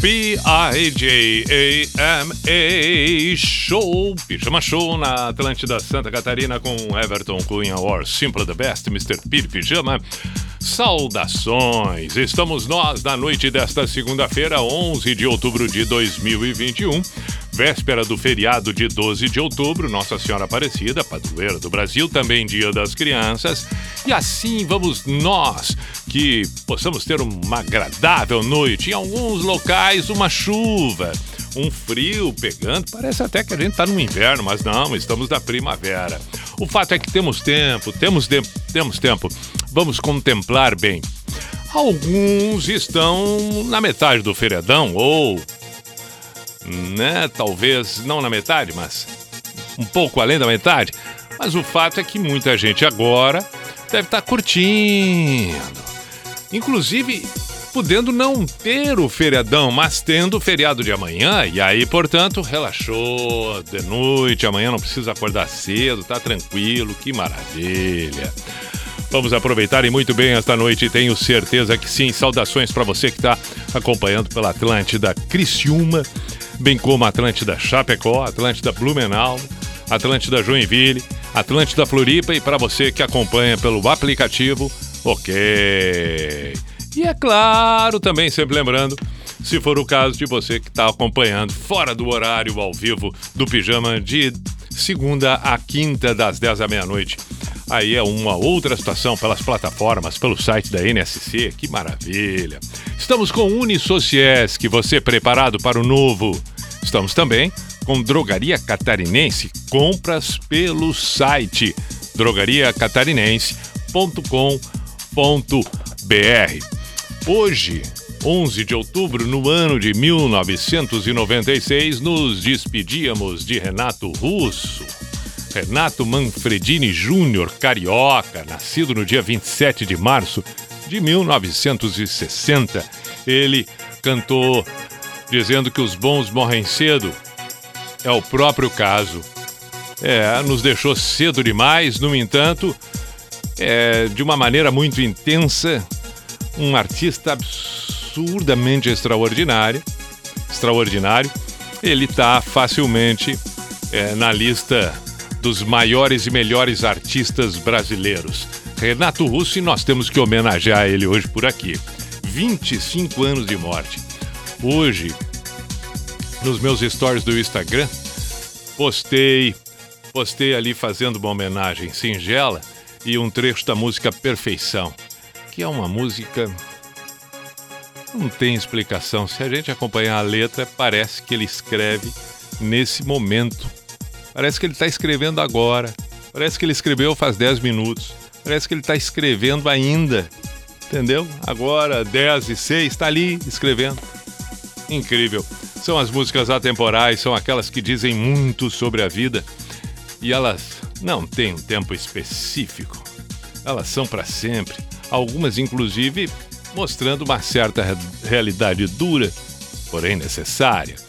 P-I-J-A-M-A Show, Pijama Show na Atlântida Santa Catarina com Everton Cunha or Simple the Best, Mr. Pir Pijama. Saudações! Estamos nós na noite desta segunda-feira, 11 de outubro de 2021, véspera do feriado de 12 de outubro, Nossa Senhora Aparecida, padroeira do Brasil, também Dia das Crianças. E assim vamos nós que possamos ter uma agradável noite, em alguns locais uma chuva um frio pegando. Parece até que a gente está no inverno, mas não, estamos na primavera. O fato é que temos tempo, temos tempo, temos tempo. Vamos contemplar bem. Alguns estão na metade do feriadão ou né, talvez não na metade, mas um pouco além da metade. Mas o fato é que muita gente agora deve estar curtindo. Inclusive, podendo não ter o feriadão, mas tendo o feriado de amanhã, e aí, portanto, relaxou de noite, amanhã não precisa acordar cedo, tá tranquilo, que maravilha. Vamos aproveitar e muito bem esta noite, tenho certeza que sim. Saudações para você que está acompanhando pela Atlântida Criciúma, bem como Atlântida Chapecó, Atlântida Blumenau, Atlântida Joinville, Atlântida Floripa e para você que acompanha pelo aplicativo, ok. E é claro, também sempre lembrando, se for o caso de você que está acompanhando fora do horário ao vivo do pijama de segunda a quinta, das 10 à meia-noite. Aí é uma outra situação pelas plataformas, pelo site da NSC, que maravilha. Estamos com Unisociesc, você preparado para o novo. Estamos também com Drogaria Catarinense, compras pelo site drogariacatarinense.com.br. Hoje, 11 de outubro, no ano de 1996, nos despedíamos de Renato Russo. Renato Manfredini Júnior, carioca, nascido no dia 27 de março de 1960. Ele cantou dizendo que os bons morrem cedo. É o próprio caso. É, nos deixou cedo demais, no entanto, é, de uma maneira muito intensa, um artista absurdamente extraordinário, extraordinário. Ele está facilmente é, na lista dos maiores e melhores artistas brasileiros. Renato Russo, e nós temos que homenagear ele hoje por aqui. 25 anos de morte. Hoje, nos meus stories do Instagram, postei, postei ali fazendo uma homenagem singela e um trecho da música Perfeição que é uma música. Não tem explicação. Se a gente acompanhar a letra, parece que ele escreve nesse momento. Parece que ele está escrevendo agora. Parece que ele escreveu faz 10 minutos. Parece que ele está escrevendo ainda. Entendeu? Agora, 10 e 6, está ali escrevendo. Incrível. São as músicas atemporais, são aquelas que dizem muito sobre a vida. E elas não têm um tempo específico. Elas são para sempre algumas inclusive mostrando uma certa realidade dura, porém necessária.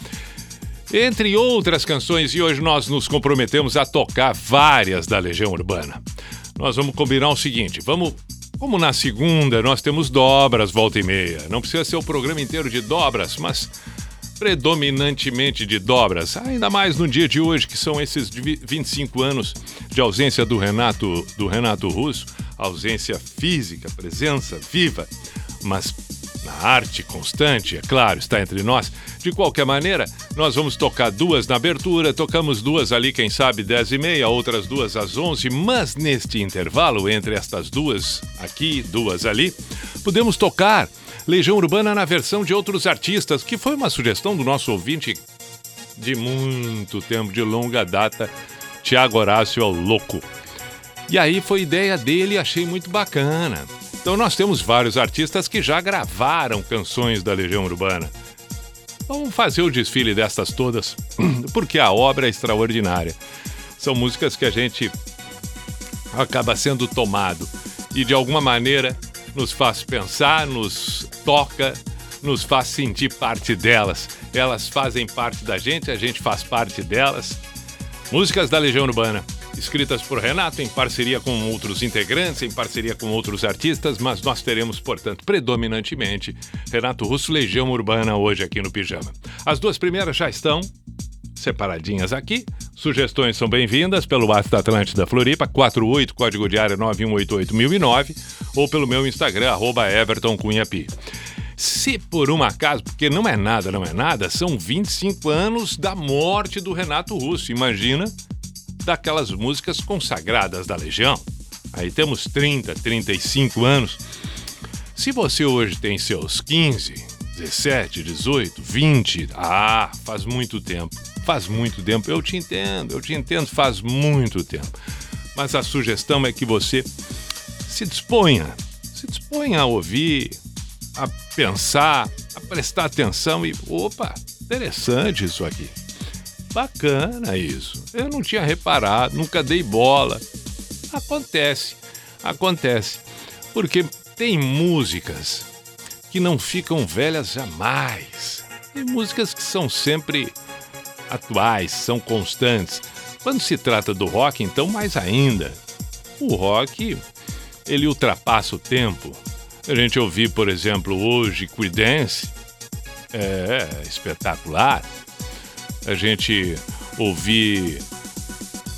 Entre outras canções, e hoje nós nos comprometemos a tocar várias da Legião Urbana. Nós vamos combinar o seguinte: vamos. Como na segunda nós temos dobras volta e meia. Não precisa ser o programa inteiro de dobras, mas predominantemente de dobras, ainda mais no dia de hoje, que são esses 25 anos de ausência do Renato, do Renato Russo, ausência física, presença viva, mas na arte constante, é claro, está entre nós. De qualquer maneira, nós vamos tocar duas na abertura, tocamos duas ali, quem sabe, 10 e meia, outras duas às 11, mas neste intervalo entre estas duas aqui, duas ali, podemos tocar Legião Urbana na versão de outros artistas, que foi uma sugestão do nosso ouvinte de muito tempo, de longa data, Tiago Horácio ao Louco. E aí foi ideia dele achei muito bacana. Então nós temos vários artistas que já gravaram canções da Legião Urbana. Vamos fazer o desfile destas todas, porque a obra é extraordinária. São músicas que a gente acaba sendo tomado e de alguma maneira nos faz pensar, nos toca, nos faz sentir parte delas. Elas fazem parte da gente, a gente faz parte delas. Músicas da Legião Urbana, escritas por Renato em parceria com outros integrantes, em parceria com outros artistas, mas nós teremos, portanto, predominantemente Renato Russo Legião Urbana hoje aqui no Pijama. As duas primeiras já estão separadinhas aqui. Sugestões são bem-vindas pelo WhatsApp da Atlântida Floripa, 48, código de área 9188009, ou pelo meu Instagram, arroba Everton. Se por um acaso, porque não é nada, não é nada, são 25 anos da morte do Renato Russo. Imagina daquelas músicas consagradas da Legião. Aí temos 30, 35 anos. Se você hoje tem seus 15, 17, 18, 20, ah, faz muito tempo. Faz muito tempo. Eu te entendo, eu te entendo, faz muito tempo. Mas a sugestão é que você se disponha, se disponha a ouvir, a pensar, a prestar atenção e, opa, interessante isso aqui. Bacana isso. Eu não tinha reparado, nunca dei bola. Acontece, acontece. Porque tem músicas que não ficam velhas jamais. Tem músicas que são sempre atuais, são constantes. Quando se trata do rock, então mais ainda. O rock, ele ultrapassa o tempo. A gente ouvir, por exemplo, hoje Creedence, é espetacular. A gente ouvir.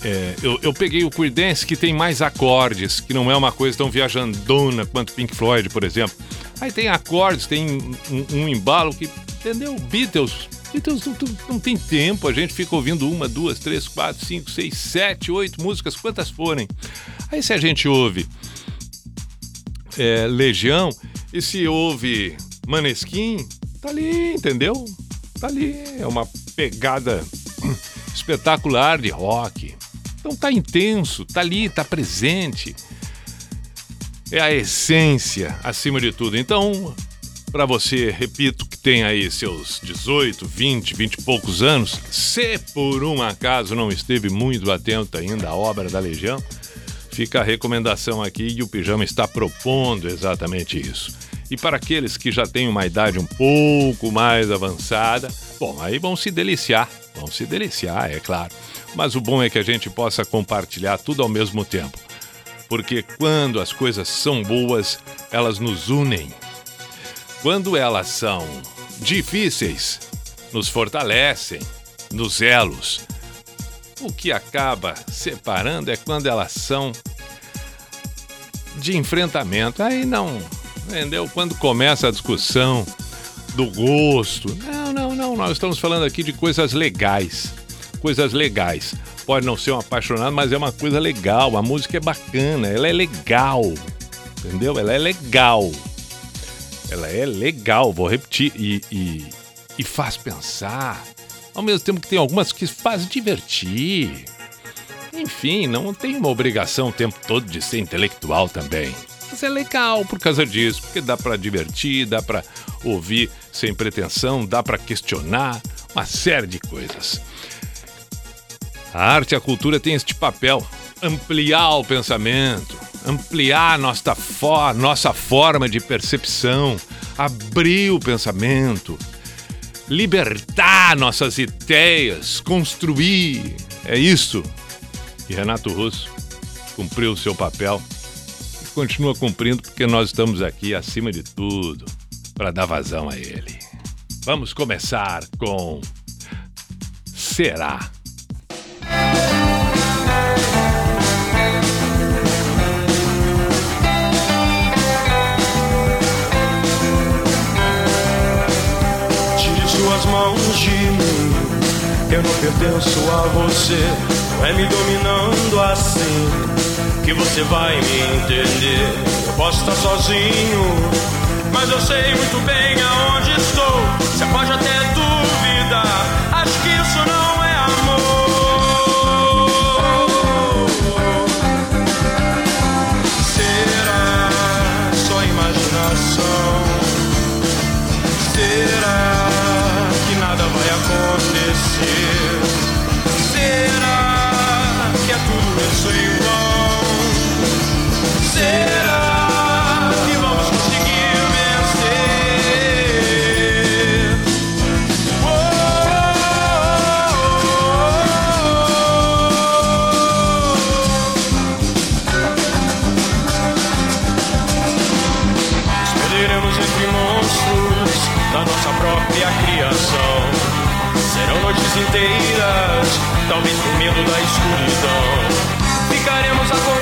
É, eu, eu, peguei o Creedence que tem mais acordes, que não é uma coisa tão viajandona quanto Pink Floyd, por exemplo. Aí tem acordes, tem um, um embalo que, entendeu? Beatles. Beatles não, tem tempo, a gente fica ouvindo uma, duas, três, quatro, cinco, seis, sete, oito músicas, quantas forem. Aí se a gente ouve é, Legião, e se ouve Maneskin, tá ali, entendeu? Tá ali, é uma pegada espetacular de rock. Então tá intenso, tá ali, tá presente. É a essência acima de tudo. Então, para você, repito, que tem aí seus 18, 20, 20 e poucos anos, se por um acaso não esteve muito atento ainda à obra da Legião, Fica a recomendação aqui e o Pijama está propondo exatamente isso. E para aqueles que já têm uma idade um pouco mais avançada, bom, aí vão se deliciar, vão se deliciar, é claro. Mas o bom é que a gente possa compartilhar tudo ao mesmo tempo. Porque quando as coisas são boas, elas nos unem. Quando elas são difíceis, nos fortalecem, nos elos. O que acaba separando é quando elas são de enfrentamento. Aí não, entendeu? Quando começa a discussão do gosto. Não, não, não. Nós estamos falando aqui de coisas legais. Coisas legais. Pode não ser um apaixonado, mas é uma coisa legal. A música é bacana, ela é legal. Entendeu? Ela é legal. Ela é legal, vou repetir. E, e, e faz pensar. Ao mesmo tempo que tem algumas que faz divertir. Enfim, não tem uma obrigação o tempo todo de ser intelectual também. Mas é legal por causa disso, porque dá para divertir, dá para ouvir sem pretensão, dá para questionar uma série de coisas. A arte e a cultura têm este papel, ampliar o pensamento, ampliar nossa, for nossa forma de percepção, abrir o pensamento, libertar nossas ideias, construir. É isso e Renato Russo cumpriu o seu papel continua cumprindo porque nós estamos aqui acima de tudo para dar vazão a ele. Vamos começar com Será. Tire suas mãos de mim, eu não pertenço a você. É me dominando assim que você vai me entender. Eu posso estar sozinho, mas eu sei muito bem aonde estou. Você pode até duvidar, acho que isso não é amor. Será só imaginação? Será que nada vai acontecer? Noites inteiras, talvez por medo da escuridão. Ficaremos acordados,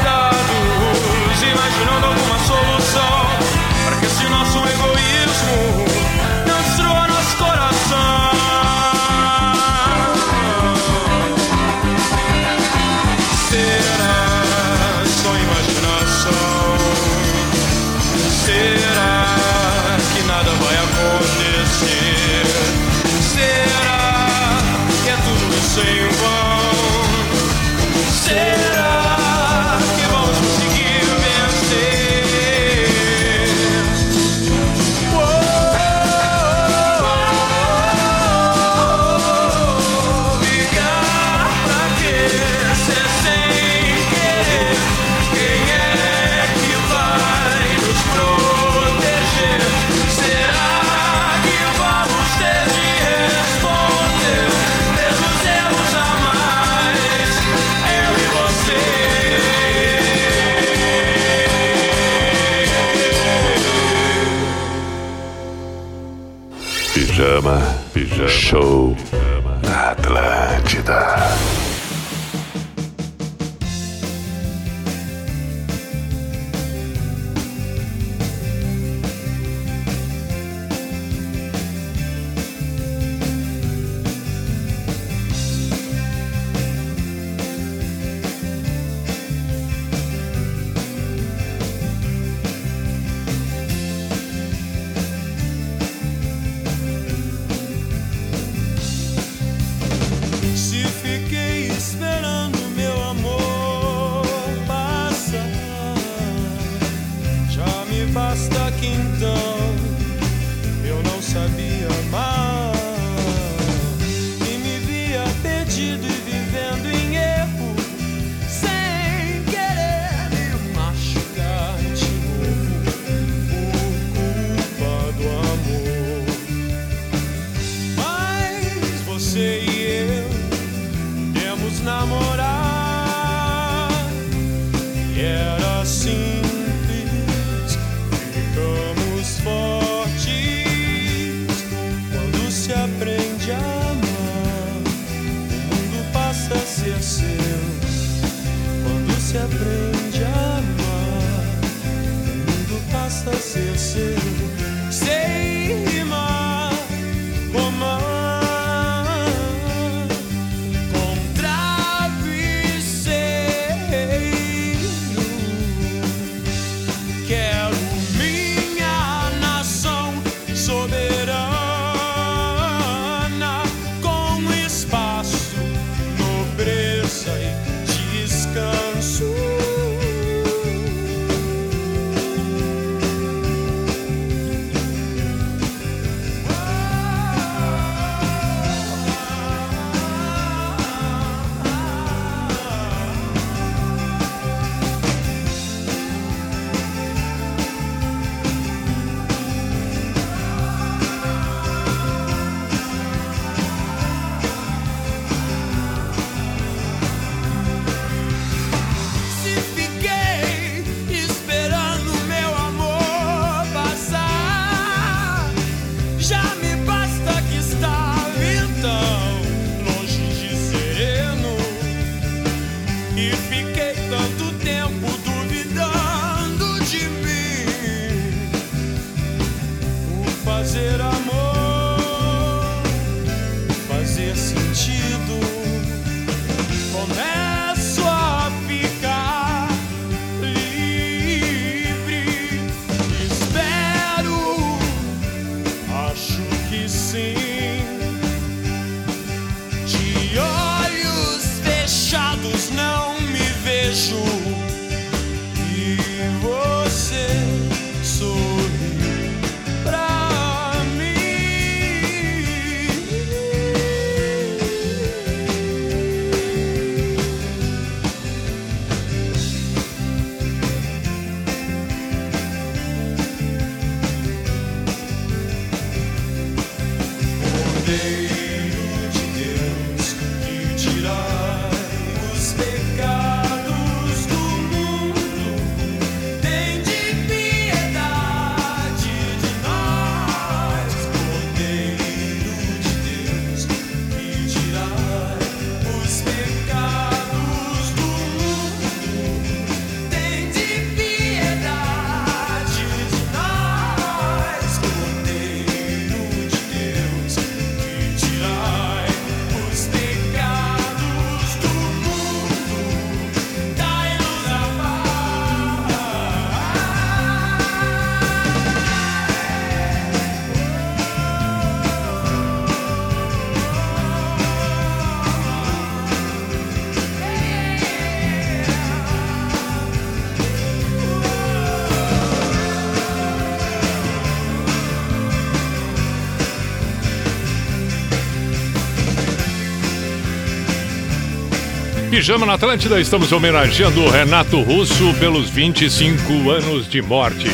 Pijama na Atlântida, estamos homenageando o Renato Russo pelos 25 anos de morte.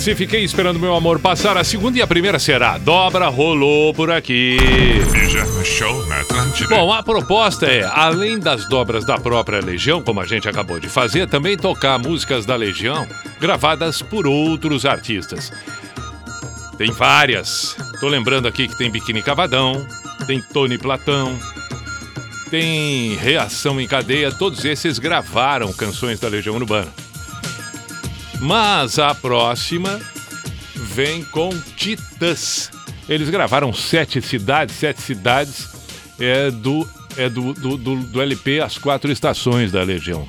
Se fiquei esperando meu amor passar, a segunda e a primeira será Dobra rolou por aqui. Pijama Show na Atlântida. Bom, a proposta é, além das dobras da própria Legião, como a gente acabou de fazer, também tocar músicas da Legião gravadas por outros artistas. Tem várias. Tô lembrando aqui que tem Biquíni Cavadão, tem Tony Platão, tem Reação em Cadeia, todos esses gravaram canções da Legião Urbana. Mas a próxima vem com Titãs. Eles gravaram sete cidades, sete cidades é do, é do, do, do, do LP As Quatro Estações da Legião.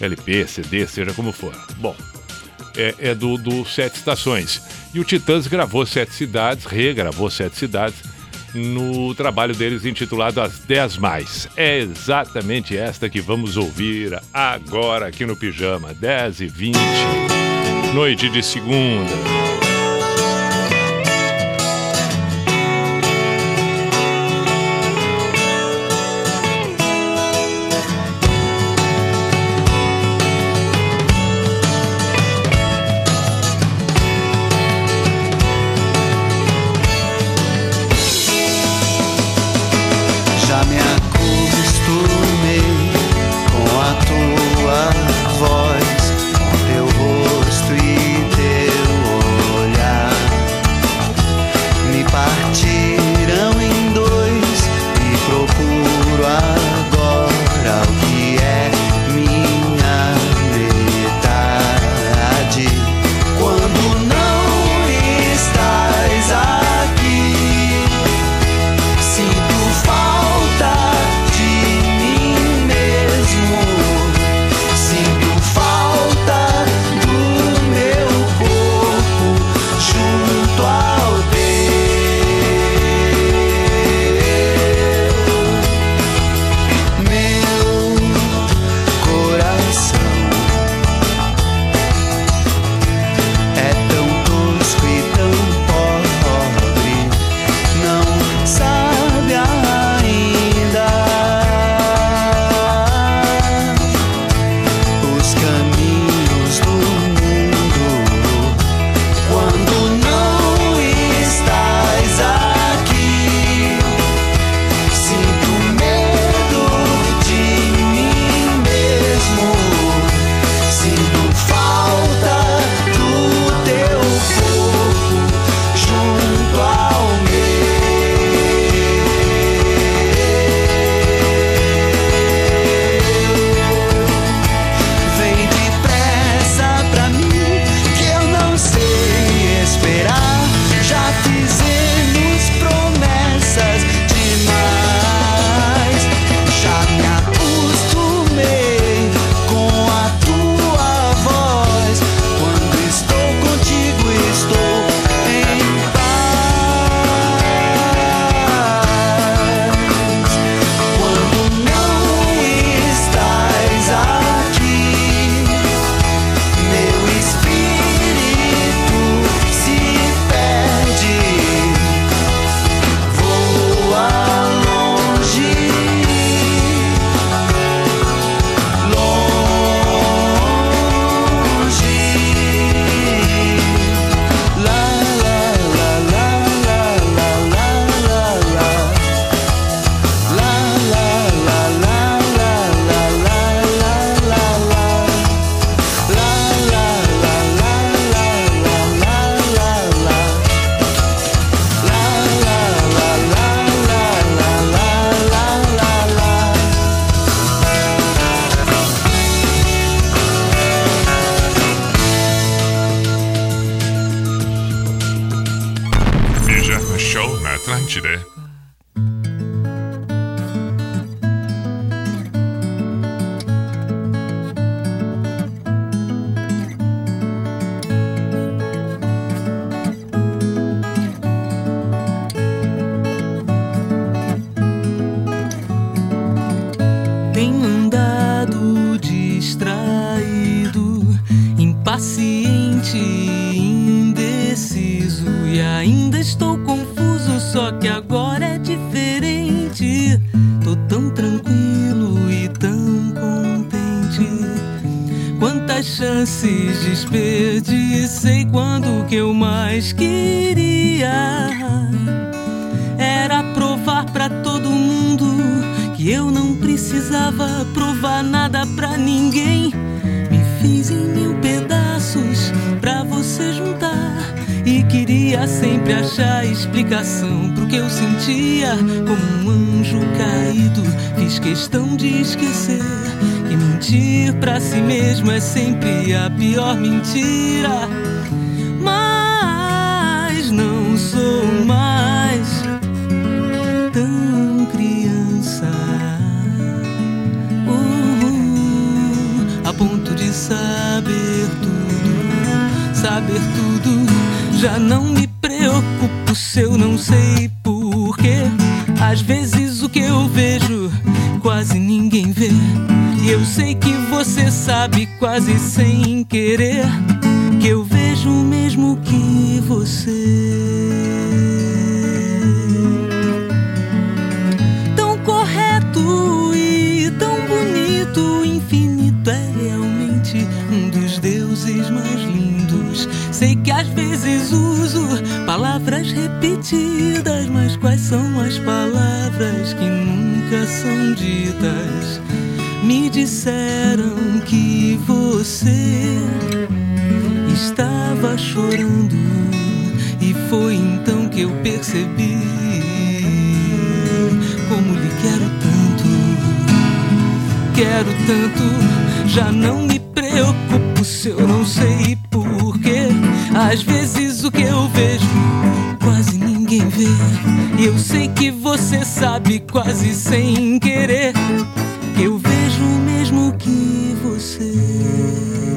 LP, CD, seja como for. Bom, é, é do, do Sete Estações. E o Titãs gravou sete cidades, regravou sete cidades no trabalho deles intitulado As 10 Mais. É exatamente esta que vamos ouvir agora aqui no Pijama, 10 e 20, noite de segunda. Repetidas, mas quais são as palavras que nunca são ditas? Me disseram que você estava chorando, e foi então que eu percebi como lhe quero tanto. Quero tanto, já não me preocupo se eu não sei porquê. Às vezes o que eu vejo E eu sei que você sabe quase sem querer que eu vejo o mesmo que você.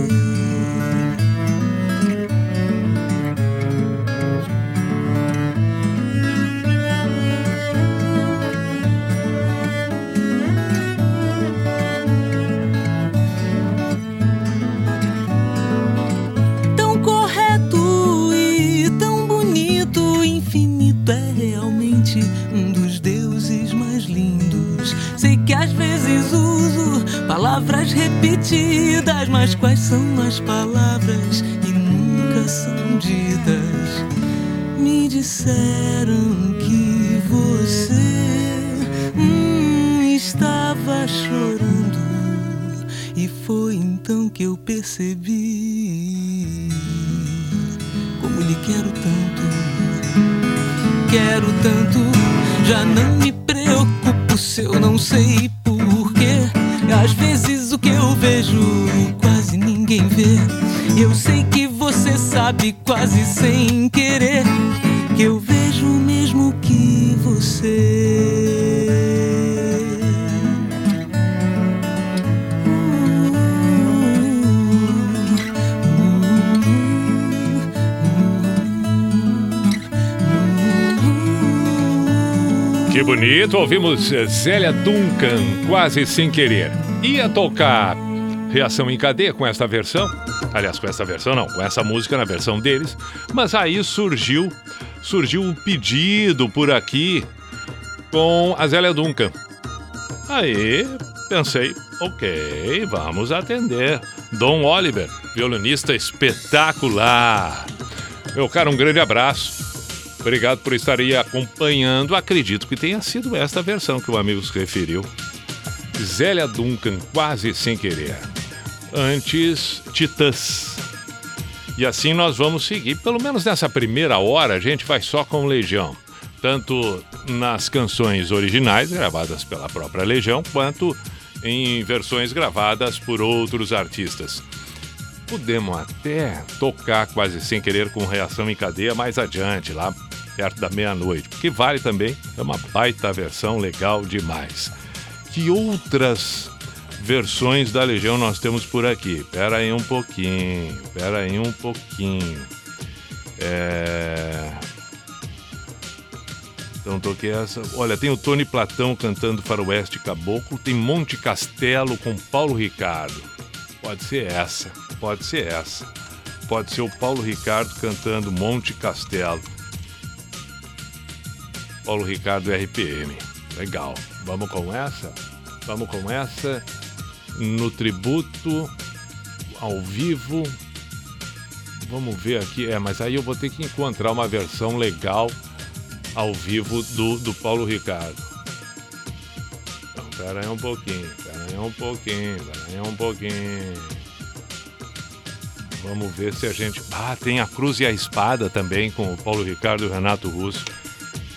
Palavras repetidas, mas quais são as palavras que nunca são ditas? Me disseram que você hum, estava chorando, e foi então que eu percebi como lhe quero tanto, quero tanto, já não me preocupo se eu não sei vê. Eu sei que você sabe quase sem querer que eu vejo o mesmo que você. Que bonito, ouvimos Zélia Duncan, quase sem querer ia tocar Reação em Cadeia com essa versão. Aliás, com essa versão não, com essa música na versão deles. Mas aí surgiu, surgiu um pedido por aqui com a Zélia Duncan. Aí pensei, ok, vamos atender. Dom Oliver, violinista espetacular. Meu caro, um grande abraço. Obrigado por estar aí acompanhando. Acredito que tenha sido esta versão que o amigo se referiu. Zélia Duncan, quase sem querer. Antes, Titãs. E assim nós vamos seguir. Pelo menos nessa primeira hora, a gente vai só com Legião. Tanto nas canções originais, gravadas pela própria Legião, quanto em versões gravadas por outros artistas. Podemos até tocar quase sem querer com reação em cadeia mais adiante, lá perto da meia-noite, porque vale também, é uma baita versão legal demais. Que outras versões da Legião nós temos por aqui? Pera aí um pouquinho, pera aí um pouquinho. É... Então toquei essa. Olha, tem o Tony Platão cantando Faroeste Caboclo, tem Monte Castelo com Paulo Ricardo. Pode ser essa, pode ser essa. Pode ser o Paulo Ricardo cantando Monte Castelo. Paulo Ricardo RPM. Legal. Vamos com essa? Vamos com essa. No tributo, ao vivo. Vamos ver aqui. É, mas aí eu vou ter que encontrar uma versão legal ao vivo do, do Paulo Ricardo. Então, pera aí um pouquinho, pera aí um pouquinho, pera aí um pouquinho. Vamos ver se a gente. Ah, tem a Cruz e a Espada também com o Paulo Ricardo e o Renato Russo.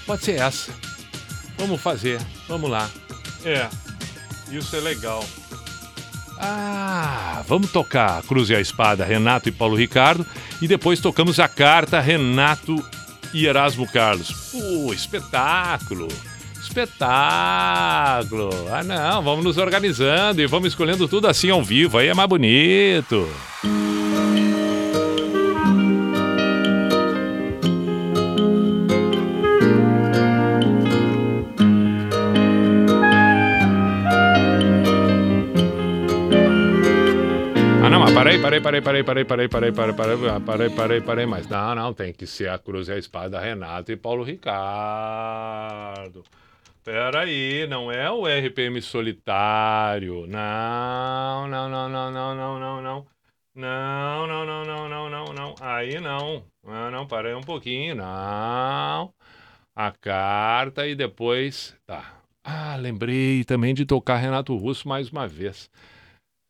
Pode ser essa. Vamos fazer, vamos lá. É, isso é legal. Ah, vamos tocar Cruz e a Espada, Renato e Paulo Ricardo. E depois tocamos a carta Renato e Erasmo Carlos. Pô, espetáculo! Espetáculo! Ah, não, vamos nos organizando e vamos escolhendo tudo assim ao vivo, aí é mais bonito. Parei, parei, parei, parei, parei, parei, parei, parei, parei, parei, mas não, não, tem que ser a Cruz e a Espada Renato e Paulo Ricardo. Pera aí, não é o RPM solitário. Não, não, não, não, não, não, não, não. Não, não, não, não, não, não, não. Aí não. Não, não, parei um pouquinho. Não. A carta e depois. Tá. Ah, lembrei também de tocar Renato Russo mais uma vez.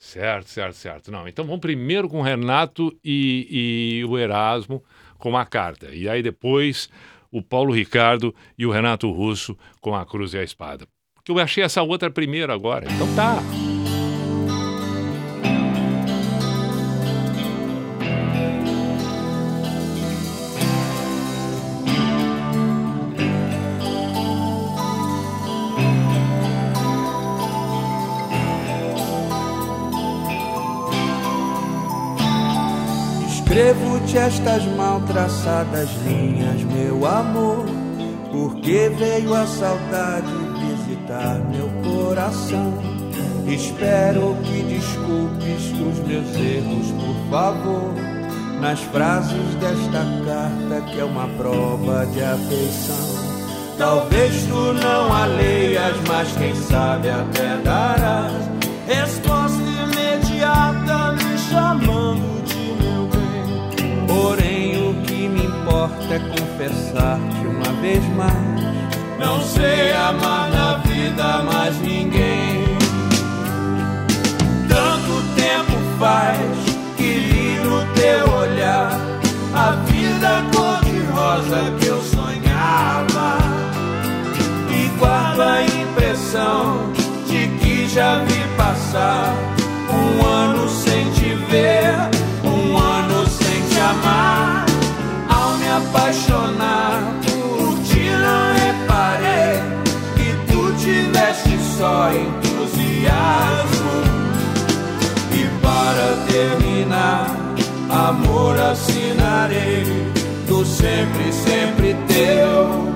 Certo, certo, certo. Não, então vamos primeiro com o Renato e, e o Erasmo com a carta. E aí depois o Paulo Ricardo e o Renato Russo com a cruz e a espada. Porque eu achei essa outra primeiro agora. Então tá. Estas mal traçadas linhas, meu amor, porque veio a saudade visitar meu coração. Espero que desculpes os meus erros, por favor, nas frases desta carta que é uma prova de afeição. Talvez tu não a leias, mas quem sabe até darás resposta imediata me chamando Porém, o que me importa é confessar-te uma vez mais. Não sei amar na vida mais ninguém. Tanto tempo faz que li no teu olhar a vida cor-de-rosa que eu sonhava. E guardo a impressão de que já vi passar um ano sem apaixonar por ti não reparei que tu tiveste só entusiasmo. E para terminar, amor assinarei do sempre, sempre teu.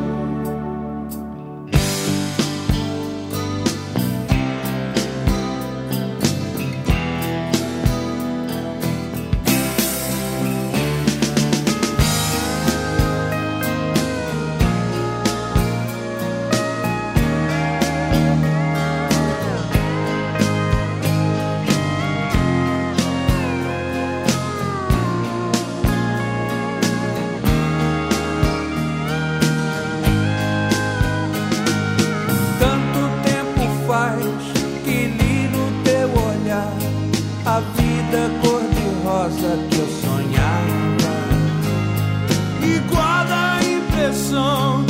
Guarda a impressão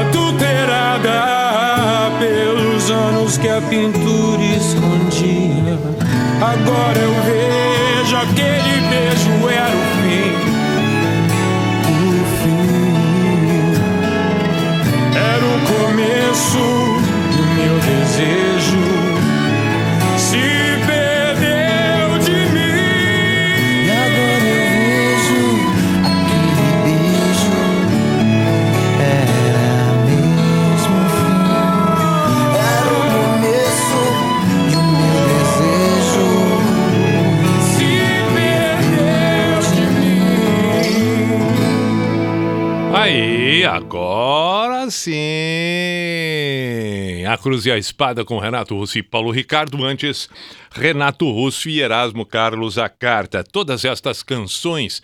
adulterada pelos anos que a pintura escondia. Agora eu vejo aquele beijo era o fim. O fim era o começo do meu desejo. Cruz e a Espada com Renato Russo e Paulo Ricardo. Antes, Renato Russo e Erasmo Carlos a Carta. Todas estas canções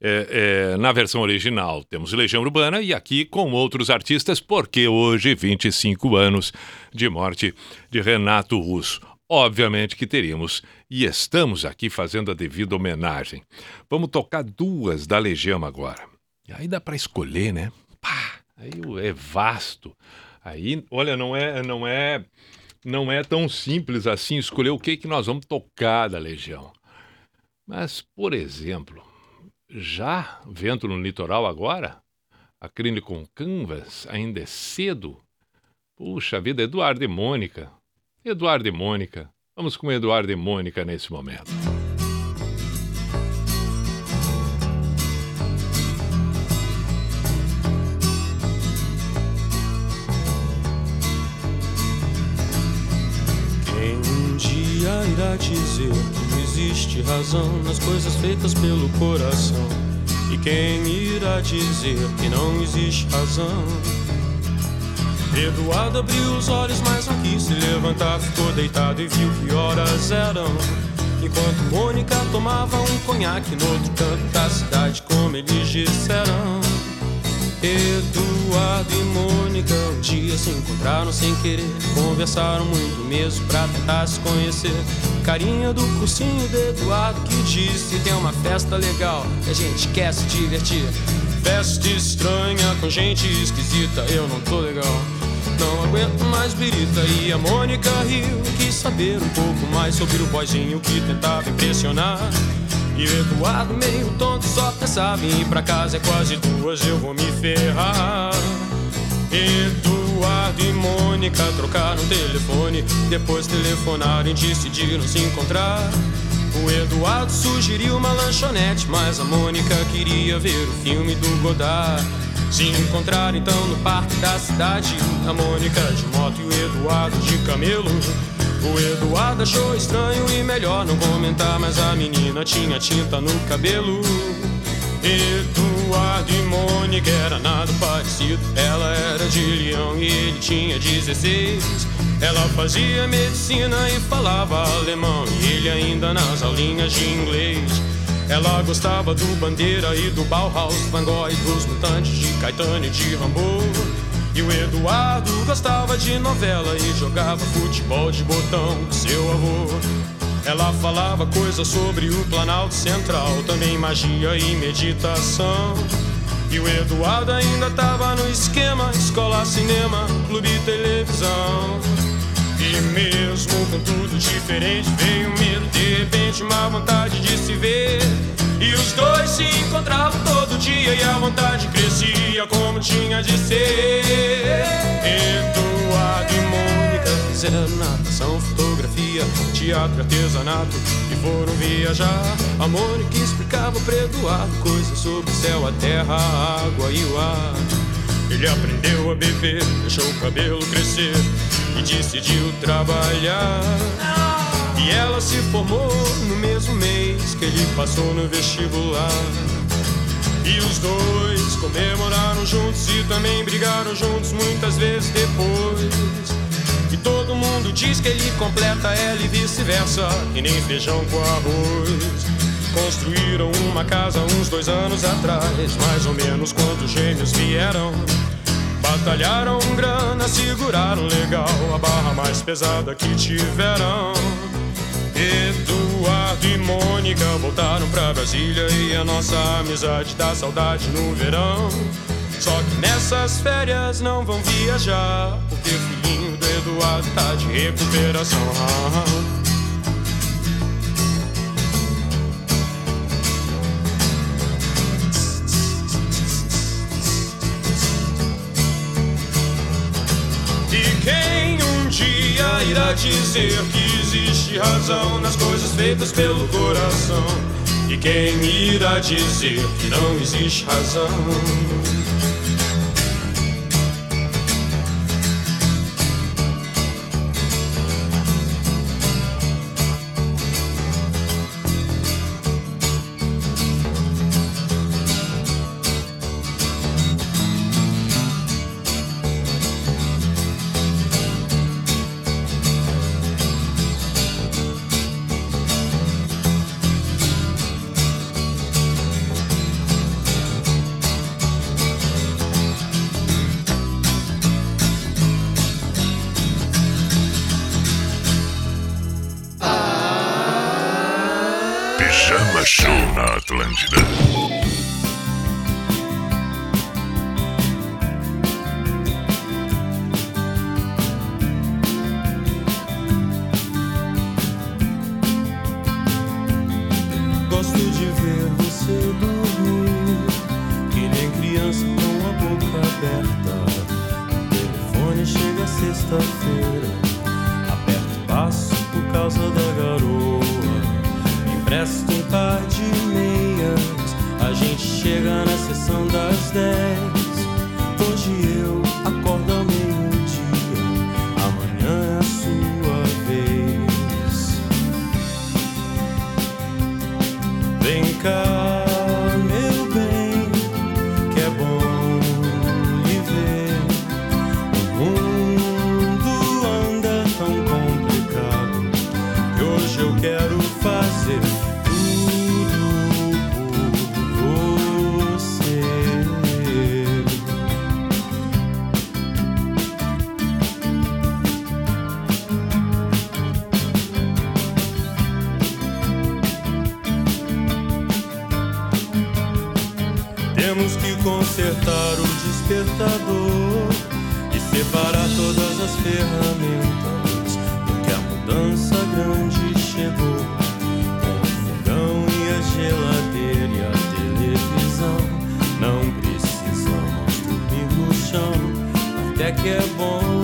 é, é, na versão original. Temos Legião Urbana e aqui com outros artistas, porque hoje, 25 anos de morte de Renato Russo. Obviamente que teríamos e estamos aqui fazendo a devida homenagem. Vamos tocar duas da Legião agora. E aí dá para escolher, né? Pá, aí é vasto. Aí, olha, não é, não é, não é tão simples assim escolher o que que nós vamos tocar da Legião. Mas, por exemplo, já vento no litoral agora, acrílico com canvas, ainda é cedo. Puxa vida, Eduardo e Mônica. Eduardo e Mônica. Vamos com Eduardo e Mônica nesse momento. Irá dizer que existe razão nas coisas feitas pelo coração. E quem irá dizer que não existe razão? Eduardo abriu os olhos, mas não quis se levantar. Ficou deitado e viu que horas eram. Enquanto Mônica tomava um conhaque no outro canto da cidade, como eles disseram. Eduardo e Mônica um dia se encontraram sem querer. Conversaram muito mesmo pra tentar se conhecer. Carinha do cursinho de Eduardo que disse: Tem uma festa legal e a gente quer se divertir. Festa estranha com gente esquisita, eu não tô legal. Não aguento mais birita. E a Mônica riu quis saber um pouco mais sobre o boizinho que tentava impressionar. E Eduardo, meio tonto, só pensava em ir pra casa. É quase duas, eu vou me ferrar. Eduardo e Mônica trocaram telefone. Depois telefonaram e decidiram se encontrar. O Eduardo sugeriu uma lanchonete, mas a Mônica queria ver o filme do Godard. Se encontraram então no parque da cidade, a Mônica de moto e o Eduardo de camelo. O Eduardo achou estranho e melhor não comentar, mas a menina tinha tinta no cabelo. Eduardo e Mônica era nada parecido. Ela era de Leão e ele tinha 16. Ela fazia medicina e falava alemão, e ele ainda nas aulinhas de inglês. Ela gostava do Bandeira e do Bauhaus, Van Gogh e dos Mutantes, de Caetano e de Rambo. E o Eduardo gostava de novela e jogava futebol de botão com seu avô. Ela falava coisas sobre o Planalto Central, também magia e meditação. E o Eduardo ainda tava no esquema: escola, cinema, clube e televisão. E mesmo com tudo diferente, veio medo, de repente, uma vontade de se ver. E os dois se encontravam todo dia e a vontade como tinha de ser. Eduardo e Mônica fizeram natação, fotografia, teatro, artesanato e foram viajar. A Mônica explicava para Eduardo coisas sobre o céu, a terra, a água e o ar. Ele aprendeu a beber, deixou o cabelo crescer e decidiu trabalhar. E ela se formou no mesmo mês que ele passou no vestibular. E os dois comemoraram juntos e também brigaram juntos muitas vezes depois. E todo mundo diz que ele completa ela e vice-versa, que nem feijão com arroz. Construíram uma casa uns dois anos atrás, mais ou menos quando os gêmeos vieram. Batalharam grana, seguraram legal a barra mais pesada que tiveram. Eduardo e Mônica voltaram pra Brasília e a nossa amizade dá saudade no verão. Só que nessas férias não vão viajar, porque o filhinho do Eduardo tá de recuperação. E quem um dia irá dizer que existe razão nas coisas feitas pelo coração? E quem irá dizer que não existe razão? E separar todas as ferramentas, porque a mudança grande chegou. Com o fogão e a geladeira e a televisão, não precisamos dormir no chão, até que é bom.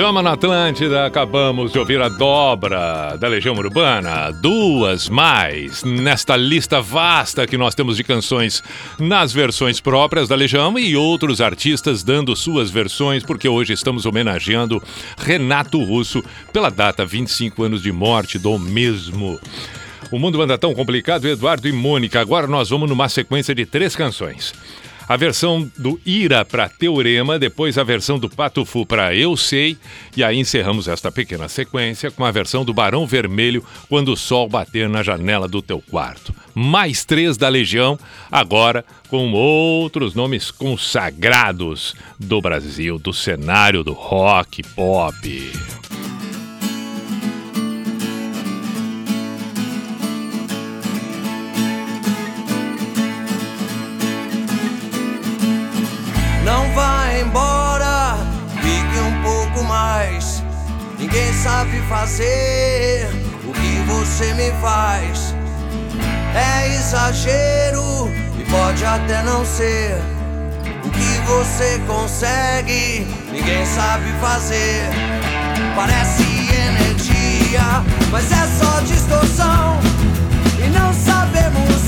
Pijama na Atlântida, acabamos de ouvir a dobra da Legião Urbana, duas mais nesta lista vasta que nós temos de canções nas versões próprias da Legião e outros artistas dando suas versões, porque hoje estamos homenageando Renato Russo pela data 25 anos de morte do mesmo. O mundo anda tão complicado, Eduardo e Mônica. Agora nós vamos numa sequência de três canções. A versão do Ira para Teorema, depois a versão do Patufu para Eu Sei, e aí encerramos esta pequena sequência com a versão do Barão Vermelho quando o sol bater na janela do teu quarto. Mais três da Legião, agora com outros nomes consagrados do Brasil, do cenário do rock pop. Ninguém sabe fazer o que você me faz. É exagero e pode até não ser. O que você consegue, ninguém sabe fazer. Parece energia, mas é só distorção. E não sabemos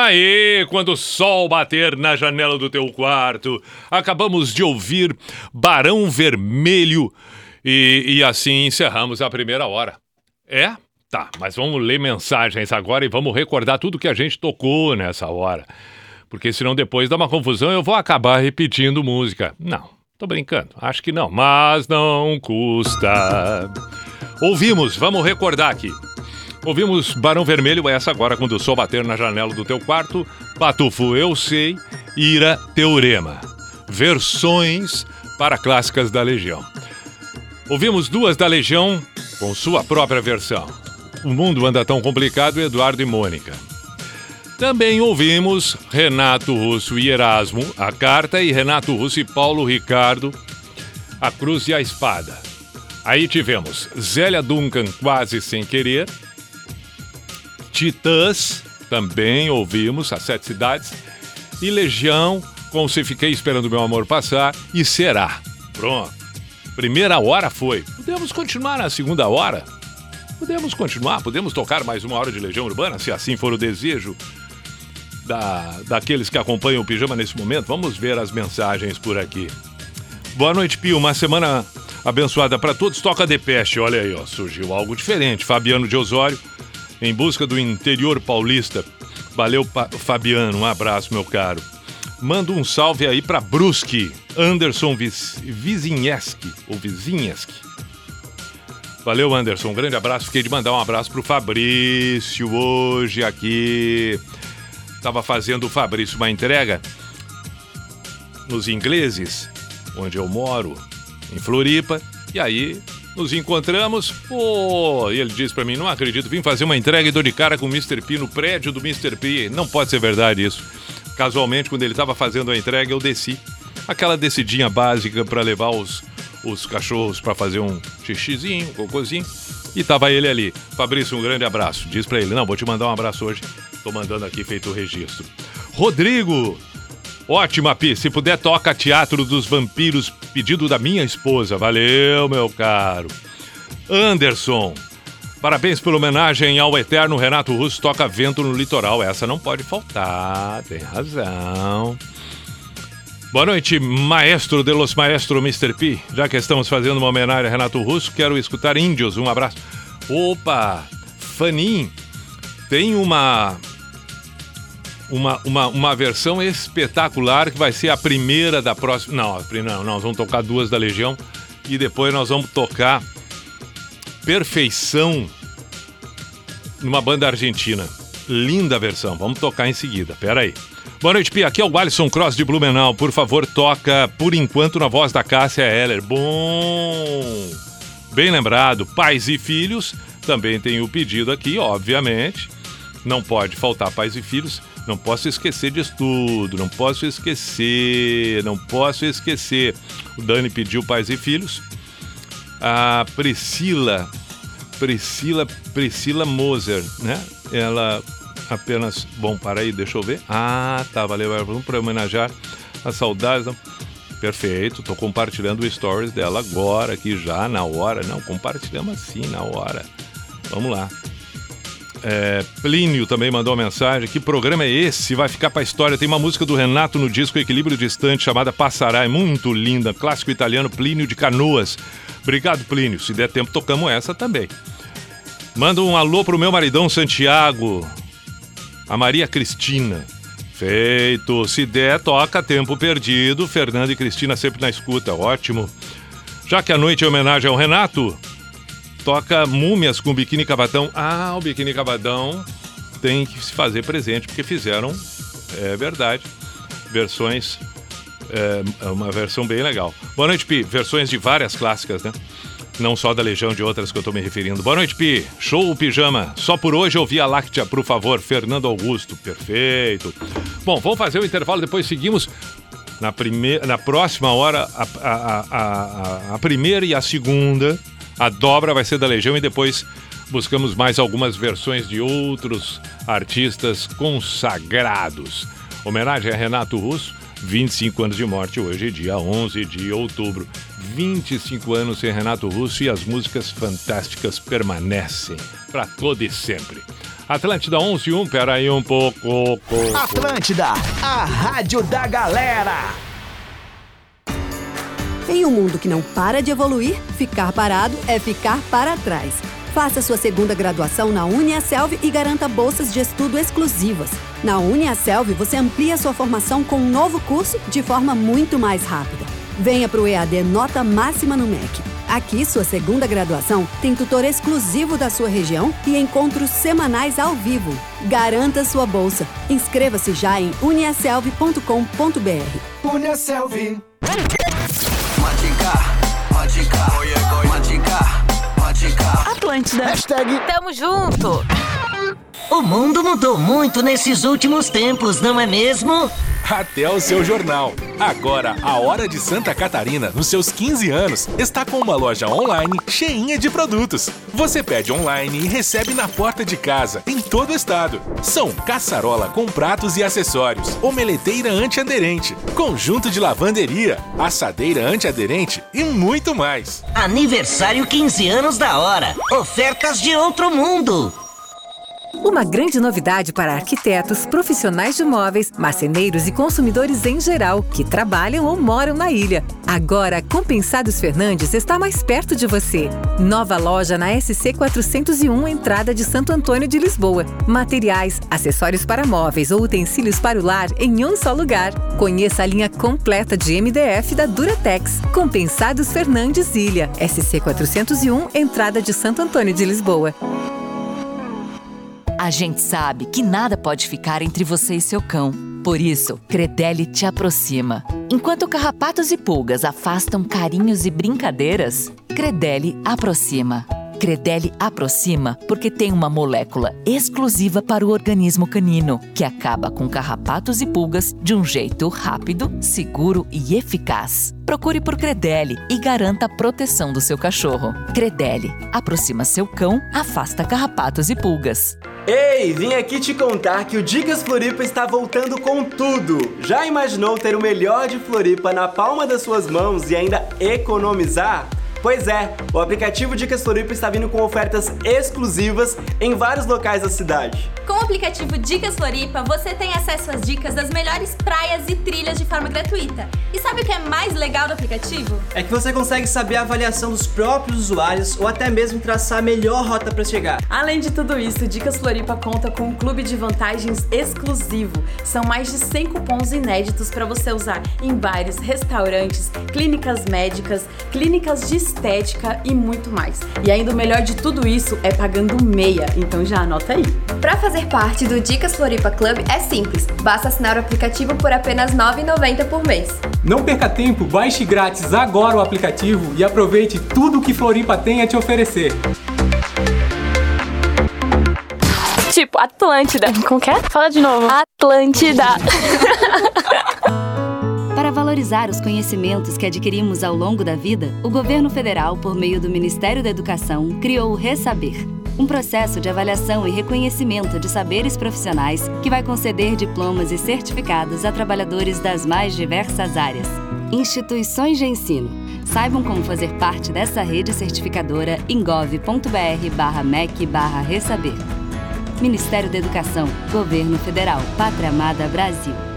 Aê, quando o sol bater na janela do teu quarto. Acabamos de ouvir Barão Vermelho e, e assim encerramos a primeira hora. É? Tá, mas vamos ler mensagens agora e vamos recordar tudo que a gente tocou nessa hora. Porque senão depois dá uma confusão eu vou acabar repetindo música. Não, tô brincando, acho que não, mas não custa. Ouvimos, vamos recordar aqui. Ouvimos Barão Vermelho, essa agora quando o sol bater na janela do teu quarto. Patufo, eu sei. Ira, Teorema. Versões para clássicas da Legião. Ouvimos duas da Legião com sua própria versão. O mundo anda tão complicado, Eduardo e Mônica. Também ouvimos Renato Russo e Erasmo, a carta, e Renato Russo e Paulo Ricardo, a cruz e a espada. Aí tivemos Zélia Duncan, quase sem querer, Titãs, também ouvimos, as sete cidades, e Legião, com Se Fiquei Esperando Meu Amor Passar, e Será. Pronto. Primeira hora foi. Podemos continuar na segunda hora? Podemos continuar, podemos tocar mais uma hora de Legião Urbana, se assim for o desejo da, daqueles que acompanham o Pijama nesse momento. Vamos ver as mensagens por aqui. Boa noite, Pio. Uma semana abençoada para todos. Toca de peste. Olha aí, ó, surgiu algo diferente. Fabiano de Osório em busca do interior paulista. Valeu, Fabiano, um abraço, meu caro. Manda um salve aí para Brusque, Anderson Vizinheski, ou Vizinheski. Valeu, Anderson, um grande abraço. Fiquei de mandar um abraço pro Fabrício hoje aqui. Tava fazendo o Fabrício uma entrega nos ingleses, onde eu moro, em Floripa, e aí nos encontramos, pô, e ele disse para mim: Não acredito, vim fazer uma entrega e dou de cara com o Mr. P no prédio do Mr. P. Não pode ser verdade isso. Casualmente, quando ele estava fazendo a entrega, eu desci. Aquela descidinha básica para levar os, os cachorros para fazer um xixizinho, um cocôzinho. E tava ele ali. Fabrício, um grande abraço. Diz para ele: Não, vou te mandar um abraço hoje. Tô mandando aqui feito o registro. Rodrigo, Ótima, Pi. Se puder, toca Teatro dos Vampiros, pedido da minha esposa. Valeu, meu caro. Anderson. Parabéns pela homenagem ao eterno Renato Russo toca vento no litoral. Essa não pode faltar, tem razão. Boa noite, maestro de los maestros, Mr. P. Já que estamos fazendo uma homenagem a Renato Russo, quero escutar Índios. Um abraço. Opa, Fanin, tem uma uma, uma, uma versão espetacular que vai ser a primeira da próxima. Não, não, nós vamos tocar duas da Legião e depois nós vamos tocar Perfeição numa banda argentina. Linda versão, vamos tocar em seguida. Pera aí. Boa noite, Pia. Aqui é o Alisson Cross de Blumenau. Por favor, toca por enquanto na voz da Cássia Heller. Bom! Bem lembrado, pais e filhos. Também tem o pedido aqui, obviamente. Não pode faltar pais e filhos. Não posso esquecer disso tudo, não posso esquecer, não posso esquecer. O Dani pediu pais e filhos. A Priscila, Priscila, Priscila Moser, né? Ela apenas. Bom, para aí, deixa eu ver. Ah, tá, valeu. Vamos para homenagear as saudades. Perfeito, tô compartilhando o stories dela agora, aqui já, na hora. Não, compartilhamos assim, na hora. Vamos lá. É, Plínio também mandou uma mensagem. Que programa é esse? Vai ficar pra história. Tem uma música do Renato no disco Equilíbrio Distante chamada Passará. É muito linda. Clássico italiano Plínio de Canoas. Obrigado, Plínio. Se der tempo, tocamos essa também. Manda um alô pro meu maridão Santiago. A Maria Cristina. Feito. Se der, toca Tempo Perdido. Fernando e Cristina sempre na escuta. Ótimo. Já que a noite é homenagem ao Renato, toca Múmias com Biquíni Cavadão. Ah, o Biquíni Cavadão tem que se fazer presente, porque fizeram, é verdade, versões, é, é, uma versão bem legal. Boa noite, Pi. Versões de várias clássicas, né? Não só da Legião, de outras que eu tô me referindo. Boa noite, Pi. Show o pijama. Só por hoje ouvi a Láctea, por favor. Fernando Augusto. Perfeito. Bom, vamos fazer o intervalo, depois seguimos. Na, primeira, na próxima hora, a, a, a, a primeira e a segunda a dobra vai ser da Legião e depois buscamos mais algumas versões de outros artistas consagrados. Homenagem a Renato Russo, 25 anos de morte hoje, dia 11 de outubro. 25 anos sem Renato Russo e as músicas fantásticas permanecem para todo e sempre. Atlântida 11 1, peraí um pouco. Atlântida, a rádio da galera. Em um mundo que não para de evoluir, ficar parado é ficar para trás. Faça sua segunda graduação na UniaSelv e garanta bolsas de estudo exclusivas. Na UniaSelv, você amplia sua formação com um novo curso de forma muito mais rápida. Venha para o EAD Nota Máxima no MEC. Aqui, sua segunda graduação tem tutor exclusivo da sua região e encontros semanais ao vivo. Garanta sua bolsa. Inscreva-se já em uniaselv.com.br. UniaSelv. Atlântida. Hashtag Tamo junto. O mundo mudou muito nesses últimos tempos, não é mesmo? Até o seu jornal. Agora, a Hora de Santa Catarina, nos seus 15 anos, está com uma loja online cheinha de produtos. Você pede online e recebe na porta de casa, em todo o estado. São caçarola com pratos e acessórios, omeleteira antiaderente, conjunto de lavanderia, assadeira antiaderente e muito mais. Aniversário 15 anos da hora. Ofertas de outro mundo. Uma grande novidade para arquitetos, profissionais de móveis, marceneiros e consumidores em geral que trabalham ou moram na ilha. Agora, Compensados Fernandes está mais perto de você. Nova loja na SC 401, entrada de Santo Antônio de Lisboa. Materiais, acessórios para móveis ou utensílios para o lar em um só lugar. Conheça a linha completa de MDF da Duratex. Compensados Fernandes Ilha, SC 401, entrada de Santo Antônio de Lisboa. A gente sabe que nada pode ficar entre você e seu cão. Por isso, Credelli te aproxima. Enquanto carrapatos e pulgas afastam carinhos e brincadeiras, Credelli aproxima. Credelli aproxima porque tem uma molécula exclusiva para o organismo canino, que acaba com carrapatos e pulgas de um jeito rápido, seguro e eficaz. Procure por Credelli e garanta a proteção do seu cachorro. Credelli aproxima seu cão, afasta carrapatos e pulgas. Ei, vim aqui te contar que o Dicas Floripa está voltando com tudo. Já imaginou ter o melhor de Floripa na palma das suas mãos e ainda economizar? Pois é, o aplicativo Dicas Floripa está vindo com ofertas exclusivas em vários locais da cidade. Com o aplicativo Dicas Floripa, você tem acesso às dicas das melhores praias e trilhas de forma gratuita. E sabe o que é mais legal do aplicativo? É que você consegue saber a avaliação dos próprios usuários ou até mesmo traçar a melhor rota para chegar. Além de tudo isso, Dicas Floripa conta com um clube de vantagens exclusivo. São mais de 100 cupons inéditos para você usar em bares, restaurantes, clínicas médicas, clínicas de estética e muito mais. E ainda o melhor de tudo isso é pagando meia, então já anota aí. Para fazer parte do Dicas Floripa Club é simples, basta assinar o aplicativo por apenas R$ 9,90 por mês. Não perca tempo, baixe grátis agora o aplicativo e aproveite tudo que Floripa tem a te oferecer. Tipo, Atlântida. Como que é? Fala de novo. Atlântida. Valorizar os conhecimentos que adquirimos ao longo da vida, o governo federal, por meio do Ministério da Educação, criou o Resaber, um processo de avaliação e reconhecimento de saberes profissionais que vai conceder diplomas e certificados a trabalhadores das mais diversas áreas. Instituições de ensino. Saibam como fazer parte dessa rede certificadora em gov.br/mec/resaber. Ministério da Educação, Governo Federal, Pátria Amada Brasil.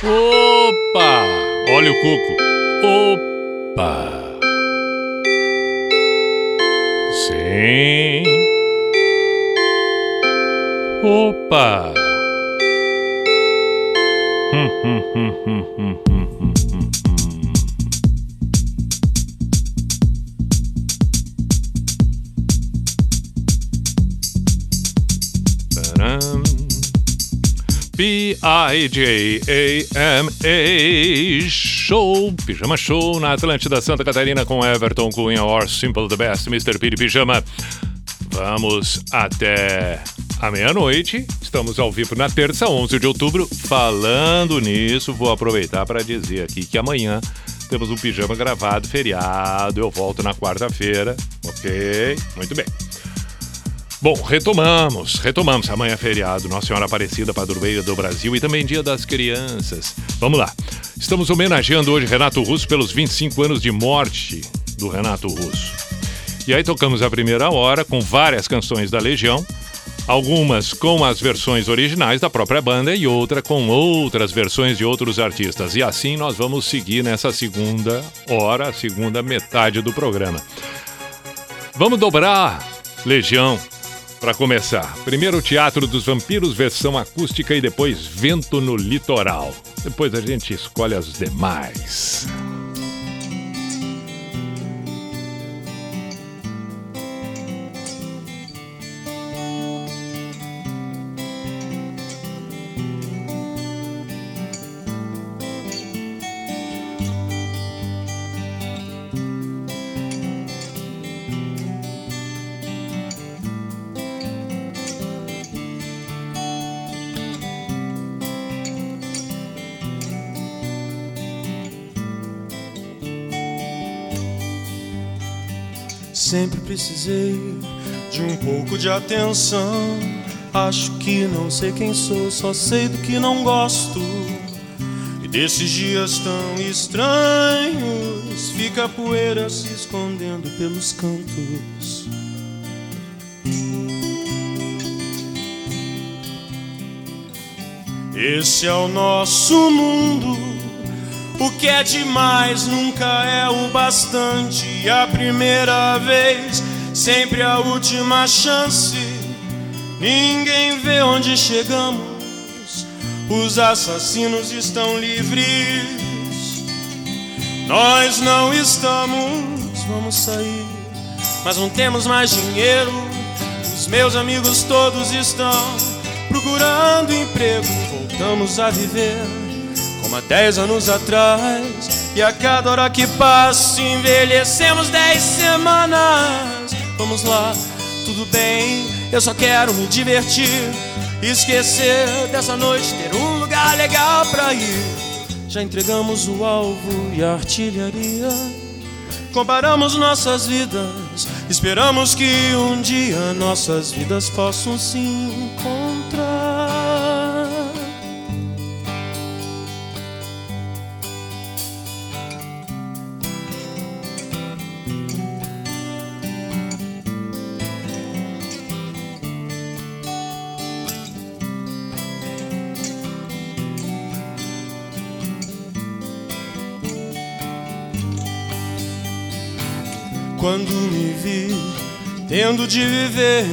Opa! Olha o coco. Opa! Sim. Opa! Hum, hum, hum, hum, hum, hum, hum. hum. Param. P-I-J-A-M-A Show, Pijama Show na Atlântida Santa Catarina com Everton Cunha, or Simple the Best, Mr. Piri Pijama. Vamos até a meia-noite. Estamos ao vivo na terça, 11 de outubro. Falando nisso, vou aproveitar para dizer aqui que amanhã temos um pijama gravado, feriado. Eu volto na quarta-feira, ok? Muito bem. Bom, retomamos, retomamos. Amanhã é feriado, Nossa Senhora Aparecida, padroeira do Brasil e também Dia das Crianças. Vamos lá. Estamos homenageando hoje Renato Russo pelos 25 anos de morte do Renato Russo. E aí tocamos a primeira hora com várias canções da Legião, algumas com as versões originais da própria banda e outra com outras versões de outros artistas. E assim nós vamos seguir nessa segunda hora, segunda metade do programa. Vamos dobrar Legião para começar. Primeiro o Teatro dos Vampiros, versão acústica e depois Vento no Litoral. Depois a gente escolhe as demais. Precisei de um pouco de atenção. Acho que não sei quem sou, só sei do que não gosto. E desses dias tão estranhos, fica a poeira se escondendo pelos cantos. Esse é o nosso mundo. O que é demais nunca é o bastante. A primeira vez, sempre a última chance. Ninguém vê onde chegamos. Os assassinos estão livres. Nós não estamos. Vamos sair, mas não temos mais dinheiro. Os meus amigos todos estão procurando emprego. Voltamos a viver como há dez anos atrás. E a cada hora que passa, envelhecemos dez semanas. Vamos lá, tudo bem, eu só quero me divertir. Esquecer dessa noite, ter um lugar legal pra ir. Já entregamos o alvo e a artilharia. Comparamos nossas vidas, esperamos que um dia nossas vidas possam se encontrar. Quando me vi tendo de viver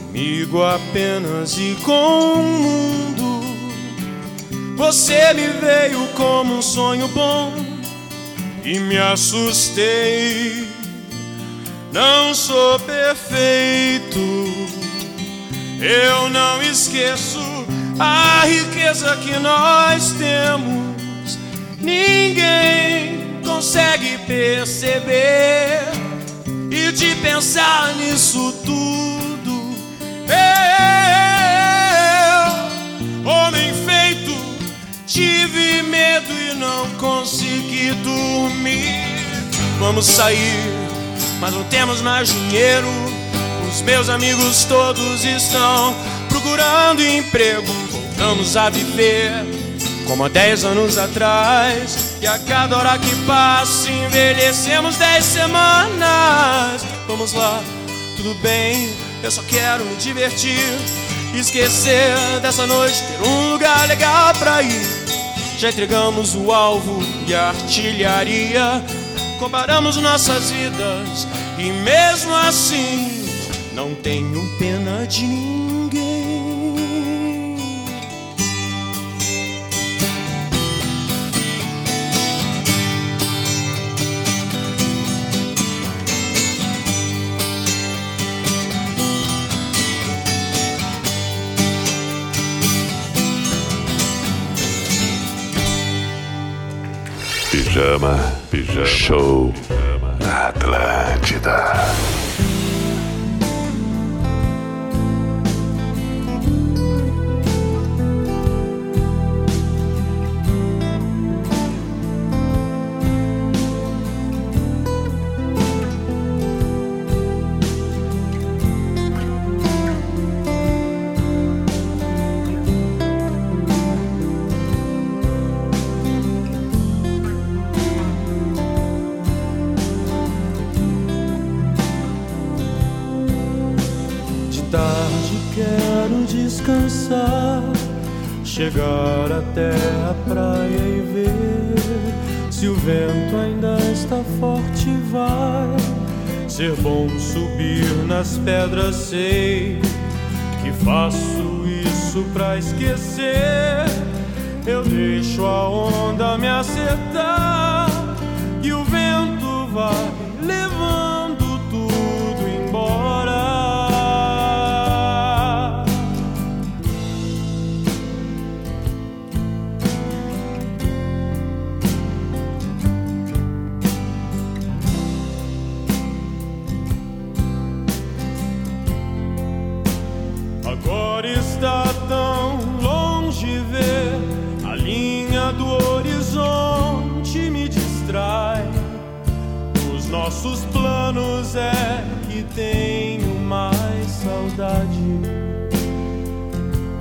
comigo apenas e com o mundo, você me veio como um sonho bom e me assustei. Não sou perfeito, eu não esqueço a riqueza que nós temos. Ninguém consegue perceber e de pensar nisso tudo. Eu, homem feito, tive medo e não consegui dormir. Vamos sair, mas não temos mais dinheiro. Os meus amigos todos estão procurando emprego. Voltamos a viver como há dez anos atrás. E a cada hora que passa, envelhecemos dez semanas. Vamos lá, tudo bem, eu só quero me divertir. Esquecer dessa noite, ter um lugar legal pra ir. Já entregamos o alvo e a artilharia. Comparamos nossas vidas e mesmo assim, não tenho pena de ninguém. Pijama, pijama, show. Na Atlântida. chegar até a praia e ver se o vento ainda está forte. Vai ser bom subir nas pedras. Sei que faço isso pra esquecer. Eu deixo a onda me acertar e o vento vai levando. tenho mais saudade.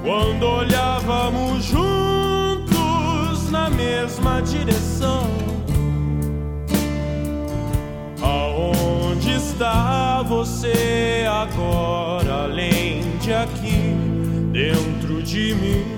Quando olhávamos juntos na mesma direção, aonde está você agora, além de aqui, dentro de mim?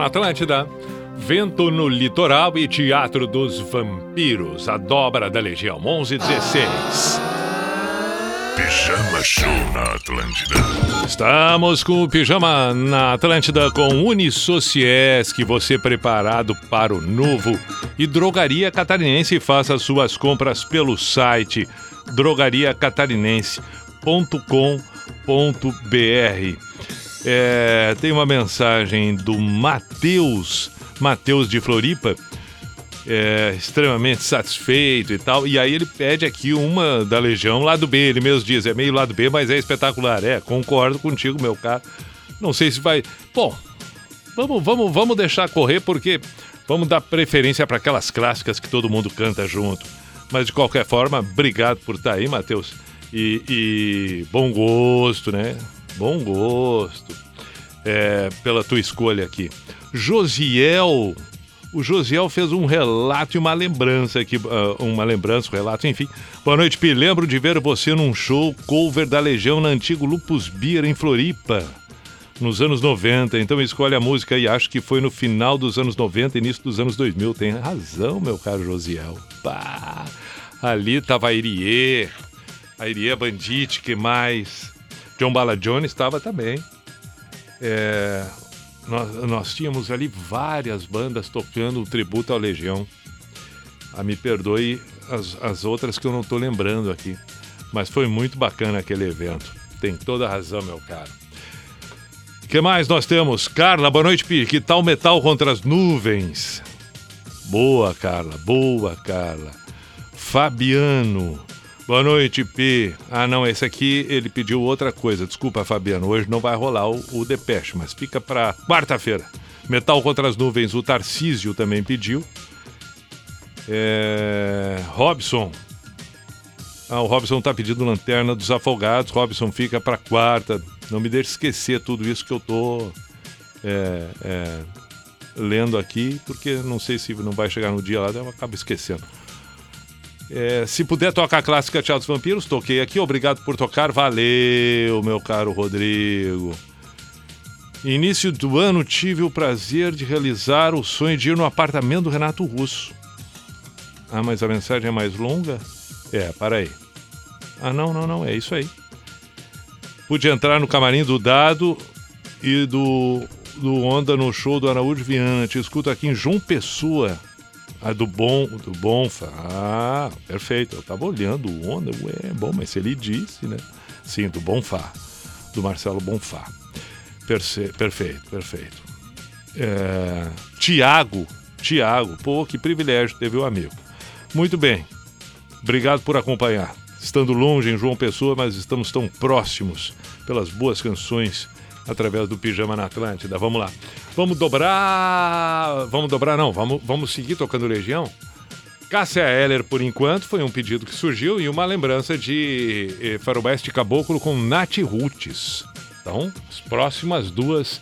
na Atlântida. Vento no Litoral e Teatro dos Vampiros, a dobra da Legião 1116. Pijama Show na Atlântida. Estamos com o Pijama na Atlântida com Unisociesc, você preparado para o novo. E Drogaria Catarinense, faça suas compras pelo site drogariacatarinense.com.br. É, tem uma mensagem do Matheus, Matheus de Floripa, é, extremamente satisfeito e tal. E aí ele pede aqui uma da Legião, lado B, ele mesmo diz, é meio lado B, mas é espetacular. É, concordo contigo, meu caro. Não sei se vai. Bom, vamos, vamos, vamos deixar correr porque vamos dar preferência para aquelas clássicas que todo mundo canta junto. Mas de qualquer forma, obrigado por estar aí, Matheus. E, e bom gosto, né? Bom gosto é, pela tua escolha aqui. Josiel. O Josiel fez um relato e uma lembrança aqui, uh, uma lembrança, um relato, enfim. Boa noite, Pi. Lembro de ver você num show cover da Legião na antigo Lupus Beer em Floripa, nos anos 90. Então escolhe a música e acho que foi no final dos anos 90, início dos anos 2000. Tem razão, meu caro Josiel. Pá. Ali tava a Irie, a Irie Bandit, que mais? John Bala Jones estava também. É, nós, nós, tínhamos ali várias bandas tocando o tributo à Legião. Ah, me perdoe as, as outras que eu não estou lembrando aqui. Mas foi muito bacana aquele evento. Tem toda a razão, meu caro. O que mais nós temos? Carla, boa noite, Pi. Que tal metal contra as nuvens? Boa, Carla. Boa, Carla. Fabiano. Boa noite, P. Ah, não, esse aqui ele pediu outra coisa. Desculpa, Fabiano, hoje não vai rolar o, o Depeche, mas fica para quarta-feira. Metal contra as nuvens, o Tarcísio também pediu. É... Robson. Ah, o Robson tá pedindo Lanterna dos Afogados. Robson fica para quarta. Não me deixe esquecer tudo isso que eu tô é, é, lendo aqui, porque não sei se não vai chegar no dia lá, eu acabo esquecendo. É, se puder tocar a clássica Teatro dos Vampiros, toquei aqui. Obrigado por tocar. Valeu, meu caro Rodrigo. Início do ano tive o prazer de realizar o sonho de ir no apartamento do Renato Russo. Ah, mas a mensagem é mais longa? É, para aí. Ah, não, não, não, é isso aí. Pude entrar no camarim do Dado e do, do Onda no show do Araújo Viana. Te escuto aqui em João Pessoa. Ah, do bom, do Bonfa. Ah, perfeito. Eu tava olhando o Onda, ué, bom, mas ele disse, né? Sim, do Bonfá, do Marcelo Bonfá. Perce perfeito, perfeito. É... Tiago, Tiago, pô, que privilégio teve o um amigo. Muito bem, obrigado por acompanhar. Estando longe em João Pessoa, mas estamos tão próximos pelas boas canções através do Pijama na Atlântida. Vamos lá. Vamos dobrar. Vamos dobrar, não. Vamos, vamos seguir tocando Legião. Cássia Heller, por enquanto, foi um pedido que surgiu e uma lembrança de eh, Faroeste Caboclo com Nath Roots. Então, as próximas duas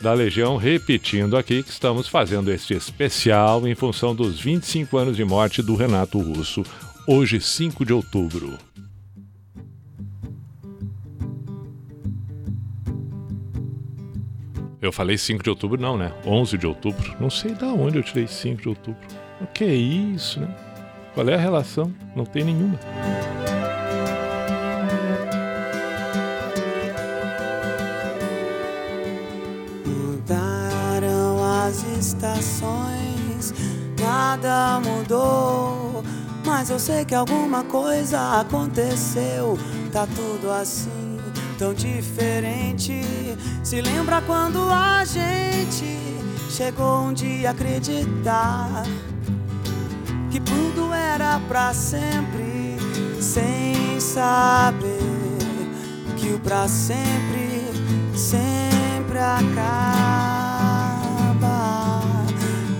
da Legião, repetindo aqui que estamos fazendo este especial em função dos 25 anos de morte do Renato Russo, hoje 5 de outubro. Eu falei 5 de outubro, não, né? 11 de outubro. Não sei da onde eu tirei 5 de outubro. O que é isso, né? Qual é a relação? Não tem nenhuma. Mudaram as estações, nada mudou. Mas eu sei que alguma coisa aconteceu. Tá tudo assim tão diferente. Se lembra quando a gente chegou um dia a acreditar que tudo era para sempre, sem saber que o para sempre sempre acaba.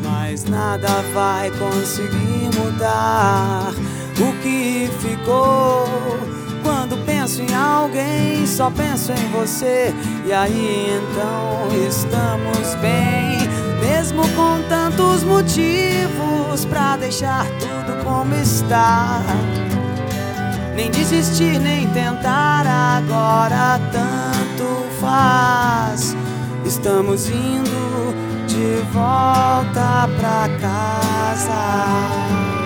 Mas nada vai conseguir mudar o que ficou quando penso em alguém, só penso em você. E aí então estamos bem, mesmo com tantos motivos pra deixar tudo como está. Nem desistir, nem tentar, agora tanto faz. Estamos indo de volta pra casa.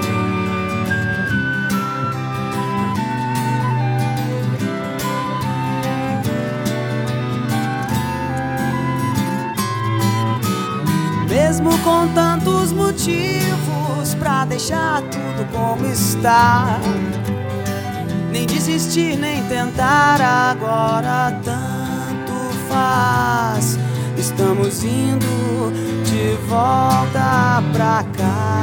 Mesmo com tantos motivos pra deixar tudo como está. Nem desistir, nem tentar agora tanto faz. Estamos indo de volta pra casa.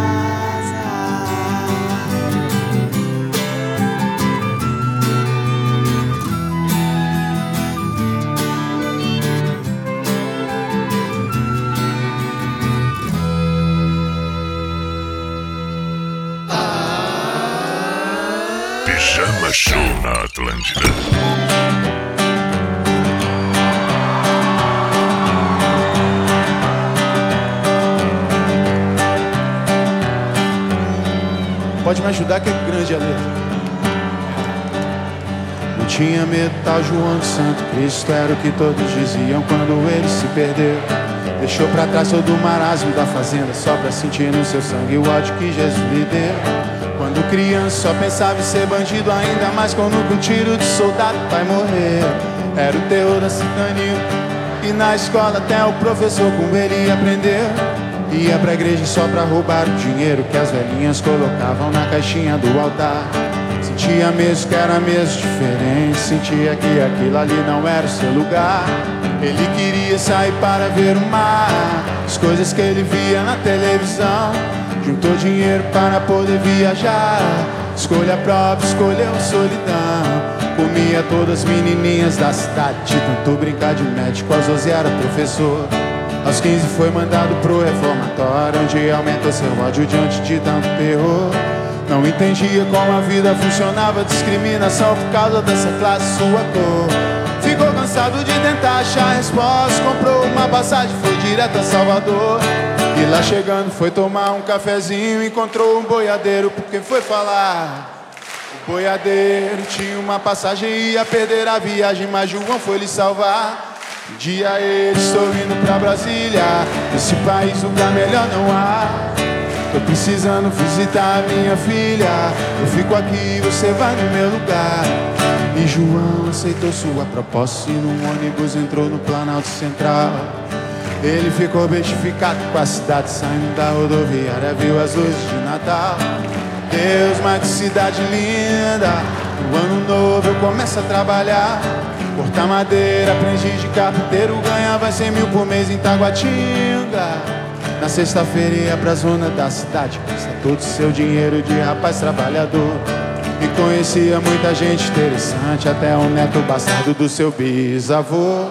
Show na Atlântida. Pode me ajudar que é grande a letra. Não tinha medo, tá João Santo Cristo Era o que todos diziam quando ele se perdeu Deixou pra trás todo o marasmo da fazenda Só pra sentir no seu sangue o ódio que Jesus lhe deu Quando criança só pensava em ser bandido Ainda mais quando com tiro de soldado vai morrer. Era o terror da cidadania E na escola até o professor com ele aprendeu Ia pra igreja só pra roubar o dinheiro que as velhinhas colocavam na caixinha do altar. Sentia mesmo que era mesmo diferente, sentia que aquilo ali não era o seu lugar. Ele queria sair para ver o mar, as coisas que ele via na televisão. Juntou dinheiro para poder viajar, escolha própria, escolheu solidão. Comia todas as menininhas da cidade, de tanto brincar de médico, a Zozé era professor. Aos 15 foi mandado pro reformatório, onde aumentou seu ódio diante de tanto terror. Não entendia como a vida funcionava, discriminação por causa dessa classe, sua cor. Ficou cansado de tentar achar resposta, comprou uma passagem, foi direto a Salvador. E lá chegando foi tomar um cafezinho, encontrou um boiadeiro, porque foi falar. O boiadeiro tinha uma passagem ia perder a viagem, mas João foi lhe salvar. Um dia ele estou indo pra Brasília Nesse país lugar melhor não há Tô precisando visitar minha filha. Eu fico aqui, você vai no meu lugar. E João aceitou sua proposta E num ônibus entrou no Planalto Central. Ele ficou bestificado com a cidade Saindo da rodoviária, viu as luzes de Natal. Deus, mas que cidade linda No ano novo eu começo a trabalhar. Cortar madeira, aprendi de carpinteiro Ganhava 100 mil por mês em Taguatinga Na sexta-feira ia pra zona da cidade Gasta todo o seu dinheiro de rapaz trabalhador. E conhecia muita gente interessante Até o neto bastardo do seu bisavô.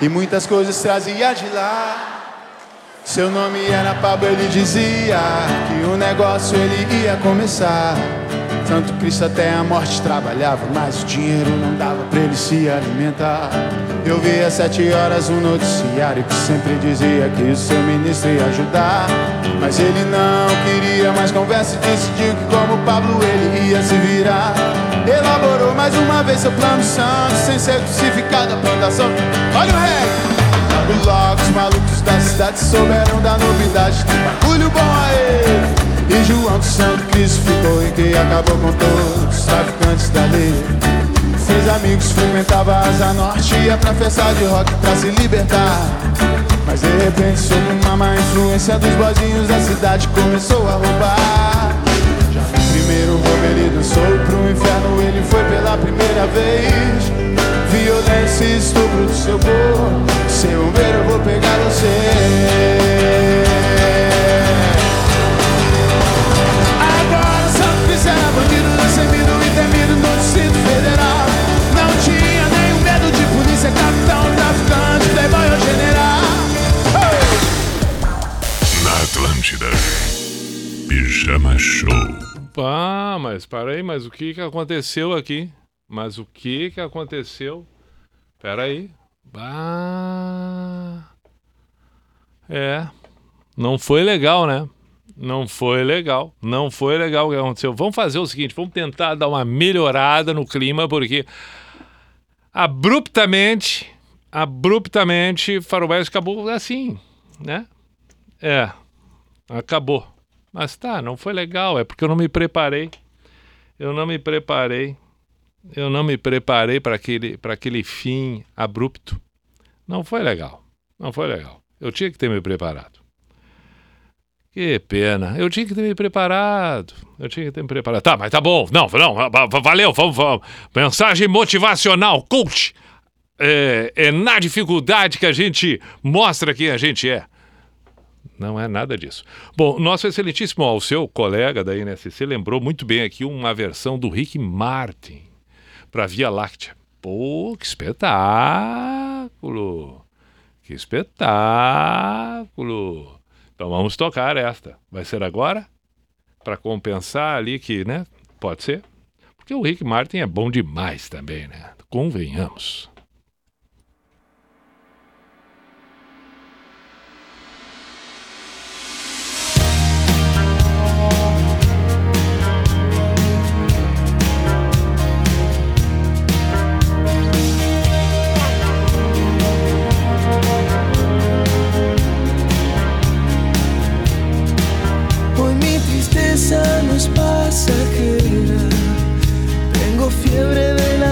E muitas coisas trazia de lá. Seu nome era Pablo, ele dizia que o negócio ele ia começar. Santo Cristo até a morte trabalhava, mas o dinheiro não dava pra ele se alimentar. Eu vi às sete horas um noticiário que sempre dizia que o seu ministro ia ajudar. Mas ele não queria mais conversa e decidiu que como Pablo ele ia se virar. Elaborou mais uma vez seu plano santo, sem ser crucificado a plantação. Olha o rei! Logo, logo os malucos da cidade souberam da novidade. Tem bagulho bom aí! E João do Santo Cristo ficou em que acabou com todos os traficantes da lei. Fez amigos, frequentava a Asa Norte, ia pra festa de rock pra se libertar. Mas de repente, sob uma má influência dos bozinhos da cidade, começou a roubar. Já no primeiro roubo ele dançou pro inferno, ele foi pela primeira vez. Violência e estupro do seu corpo. Um ver, eu vou pegar você. Atlântida. Pijama Show. Ah, mas para aí, mas o que que aconteceu aqui? Mas o que que aconteceu? Pera aí. Ah. É. Não foi legal, né? Não foi legal. Não foi legal o que aconteceu. Vamos fazer o seguinte, vamos tentar dar uma melhorada no clima porque abruptamente, abruptamente, Faroeste acabou assim, né? É, acabou. Mas tá, não foi legal, é porque eu não me preparei. Eu não me preparei. Eu não me preparei para aquele, aquele fim abrupto. Não foi legal. Não foi legal. Eu tinha que ter me preparado. Que pena. Eu tinha que ter me preparado. Eu tinha que ter me preparado. Tá, mas tá bom. Não, não. Valeu. Vamos, vamos. Mensagem motivacional, coach. É, é na dificuldade que a gente mostra quem a gente é. Não é nada disso. Bom, nosso excelentíssimo ao seu colega da INSC lembrou muito bem aqui uma versão do Rick Martin para Via Láctea. Pô, que espetáculo! Que espetáculo! Então vamos tocar esta. Vai ser agora? Para compensar ali que, né? Pode ser. Porque o Rick Martin é bom demais também, né? Convenhamos. No es pasajera. Tengo fiebre de la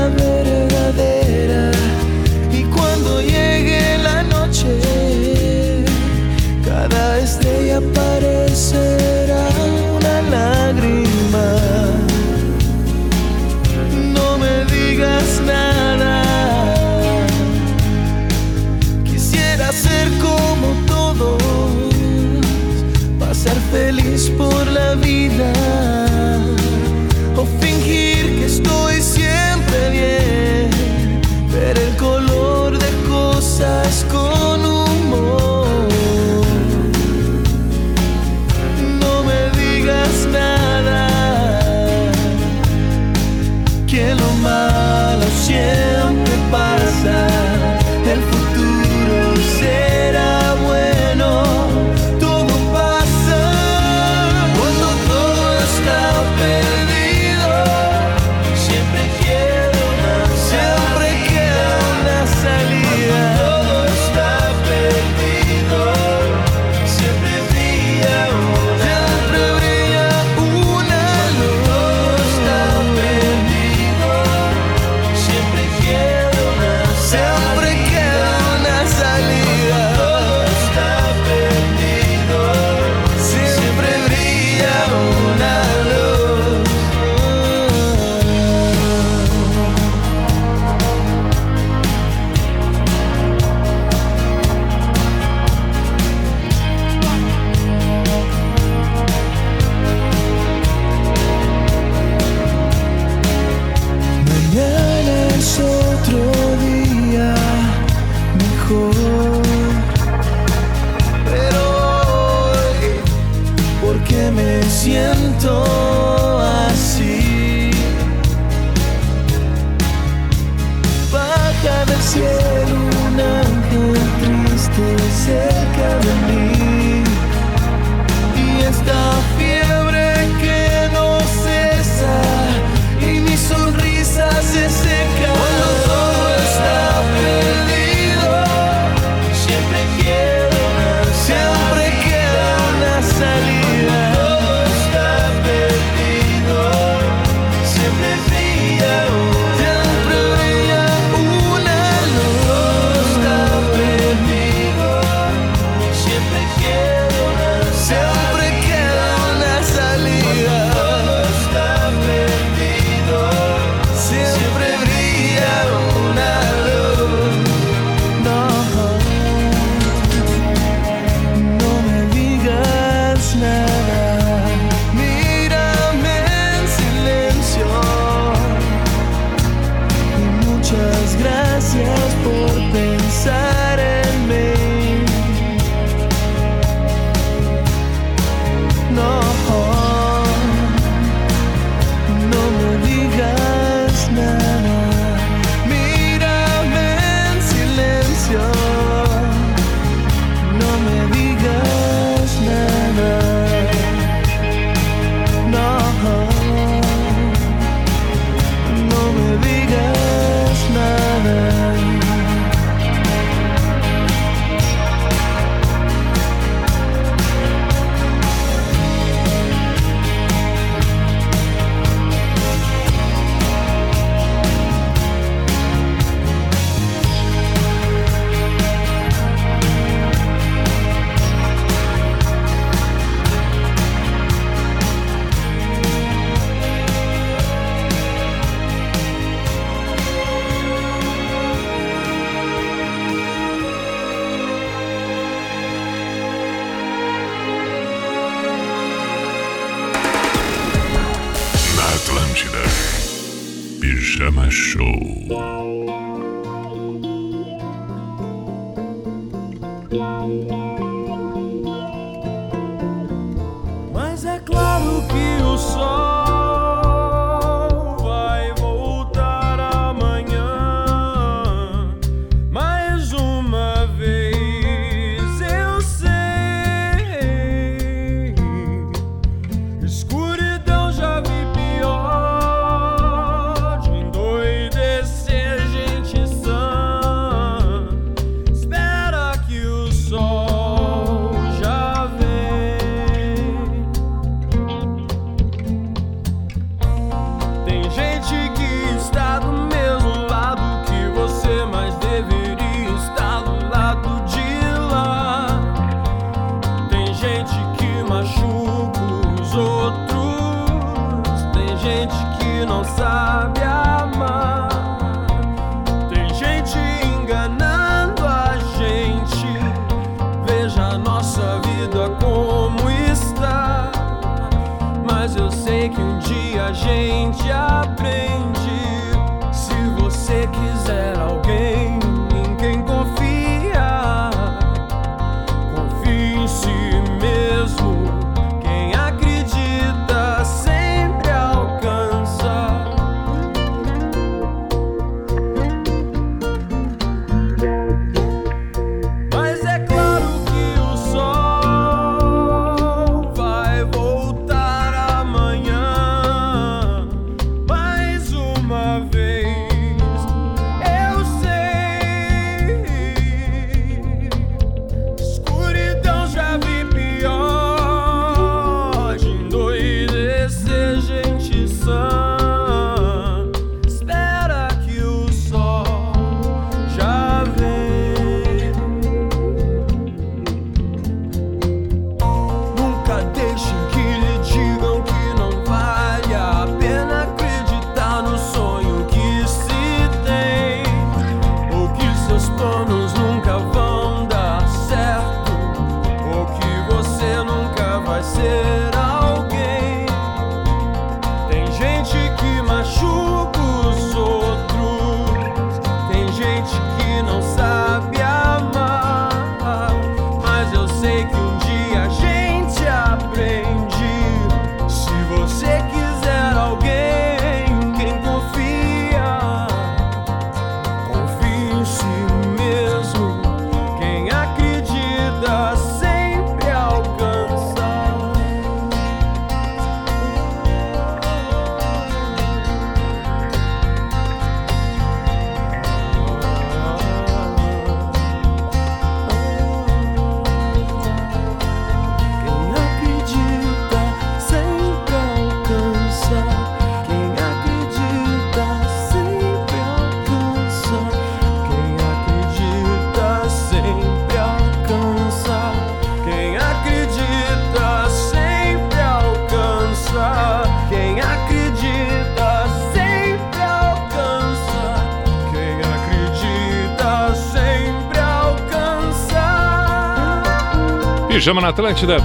Pijama na Atlântida.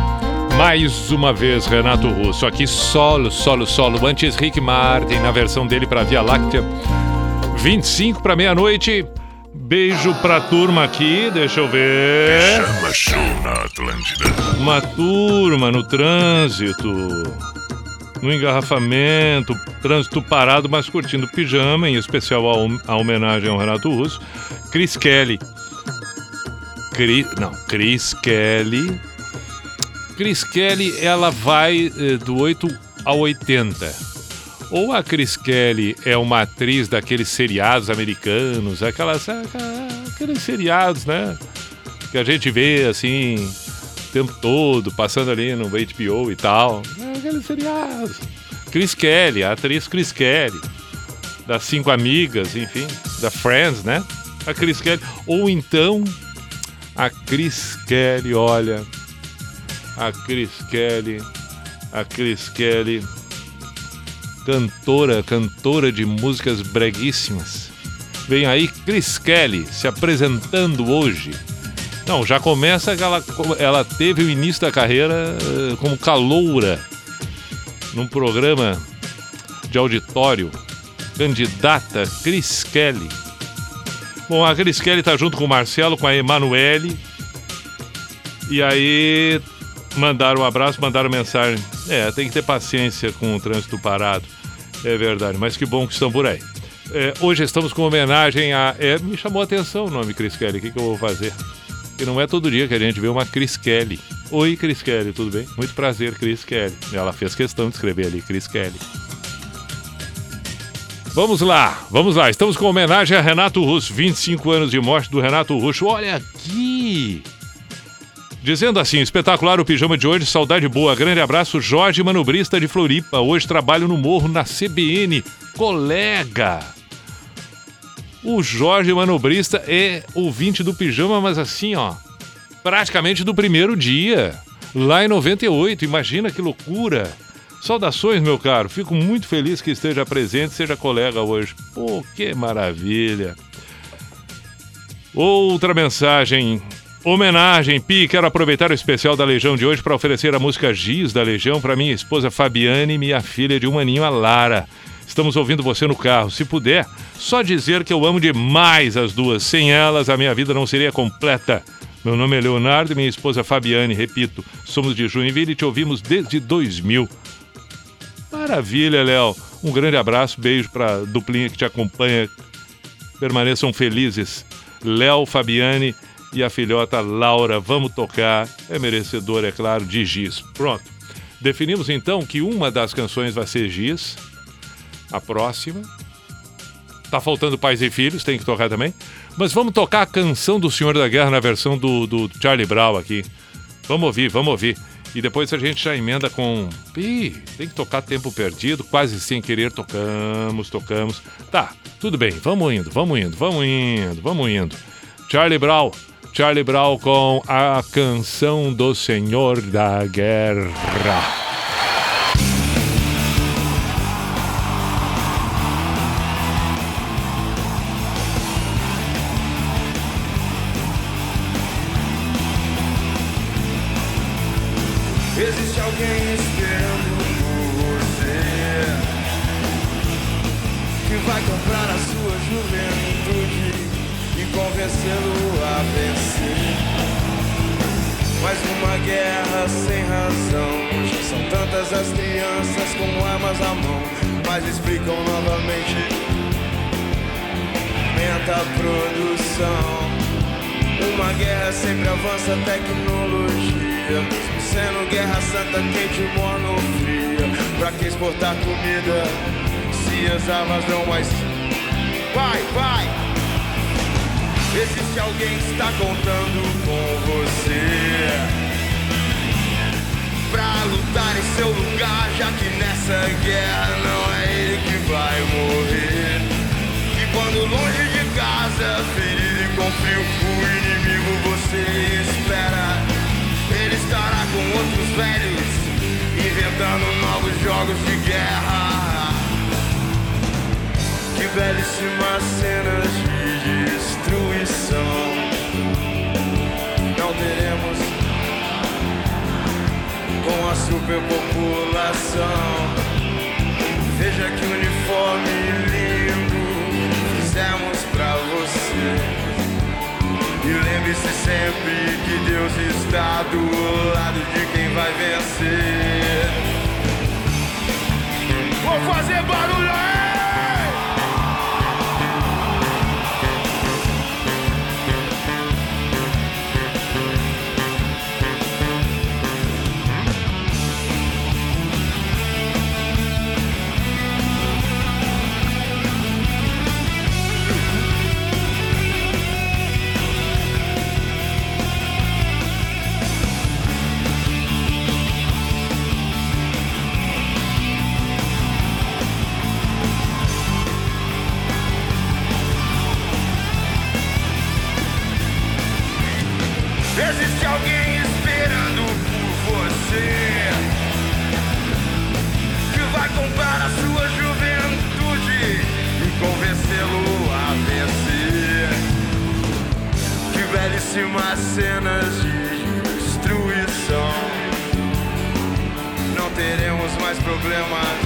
Mais uma vez, Renato Russo. Aqui solo, solo, solo. Antes, Rick Martin, na versão dele para Via Láctea. 25 para meia-noite. Beijo pra turma aqui, deixa eu ver. Pijama Show na Atlântida. Uma turma no trânsito, no engarrafamento, trânsito parado, mas curtindo pijama, em especial a, hom- a homenagem ao Renato Russo. Chris Kelly. Cri, não, Chris Kelly. Chris Kelly, ela vai eh, do 8 ao 80. Ou a Chris Kelly é uma atriz daqueles seriados americanos, aquelas, aqueles seriados, né? Que a gente vê assim o tempo todo, passando ali no HBO e tal. É, Aqueles seriados. Chris Kelly, a atriz Chris Kelly. Das Cinco Amigas, enfim, da Friends, né? A Chris Kelly. Ou então, a Chris Kelly, olha. A Chris Kelly. A Chris Kelly cantora, cantora de músicas breguíssimas. Vem aí Chris Kelly se apresentando hoje. Não, já começa que ela, ela teve o início da carreira eh, como caloura num programa de auditório candidata Cris Kelly. Bom, a Cris Kelly tá junto com o Marcelo, com a Emanuele. E aí mandaram um abraço, mandaram mensagem. É, tem que ter paciência com o trânsito parado. É verdade, mas que bom que estão por aí. É, hoje estamos com homenagem a. É, me chamou a atenção o nome Cris Kelly. O que, que eu vou fazer? E não é todo dia que a gente vê uma Cris Kelly. Oi, Cris Kelly, tudo bem? Muito prazer, Cris Kelly. Ela fez questão de escrever ali, Cris Kelly. Vamos lá, vamos lá. Estamos com homenagem a Renato Russo. 25 anos de morte do Renato Russo. Olha aqui! Dizendo assim, espetacular o pijama de hoje, saudade boa. Grande abraço, Jorge Manobrista de Floripa. Hoje trabalho no Morro na CBN. Colega! O Jorge Manobrista é ouvinte do pijama, mas assim, ó, praticamente do primeiro dia, lá em 98. Imagina que loucura! Saudações, meu caro. Fico muito feliz que esteja presente, seja colega hoje. Pô, que maravilha. Outra mensagem. Homenagem, Pi. Quero aproveitar o especial da Legião de hoje para oferecer a música Giz da Legião para minha esposa Fabiane e minha filha de um aninho, a Lara. Estamos ouvindo você no carro. Se puder, só dizer que eu amo demais as duas. Sem elas, a minha vida não seria completa. Meu nome é Leonardo e minha esposa Fabiane. Repito, somos de Joinville e te ouvimos desde 2000. Maravilha, Léo. Um grande abraço, beijo para a duplinha que te acompanha. Permaneçam felizes. Léo, Fabiane e a filhota Laura. Vamos tocar. É merecedor, é claro, de Giz. Pronto. Definimos então que uma das canções vai ser Giz. A próxima. Tá faltando Pais e Filhos, tem que tocar também. Mas vamos tocar a canção do Senhor da Guerra na versão do, do Charlie Brown aqui. Vamos ouvir, vamos ouvir. E depois a gente já emenda com. Ih, tem que tocar tempo perdido, quase sem querer tocamos, tocamos. Tá, tudo bem, vamos indo, vamos indo, vamos indo, vamos indo. Charlie Brown, Charlie Brown com a canção do Senhor da Guerra. Vai comprar a sua juventude e convencê-lo a vencer. Mas numa guerra sem razão, já são tantas as crianças com armas à mão, mas explicam novamente. Aumenta a produção. Uma guerra sempre avança a tecnologia. Mesmo sendo guerra santa, quente, morno, fria. Pra que exportar comida se as armas não mais. Vai, vai! Existe alguém que está contando com você. Pra lutar em seu lugar, já que nessa guerra não é ele que vai morrer. E quando longe de casa, ferido e com frio, o inimigo você espera. Ele estará com outros velhos, inventando novos jogos de guerra. Que belíssimas cenas destruição. Não teremos com a superpopulação. Veja que uniforme lindo fizemos pra você. E lembre-se sempre que Deus está do lado de quem vai vencer. Vou fazer barulho aí! Belíssimas cenas de destruição. Não teremos mais problemas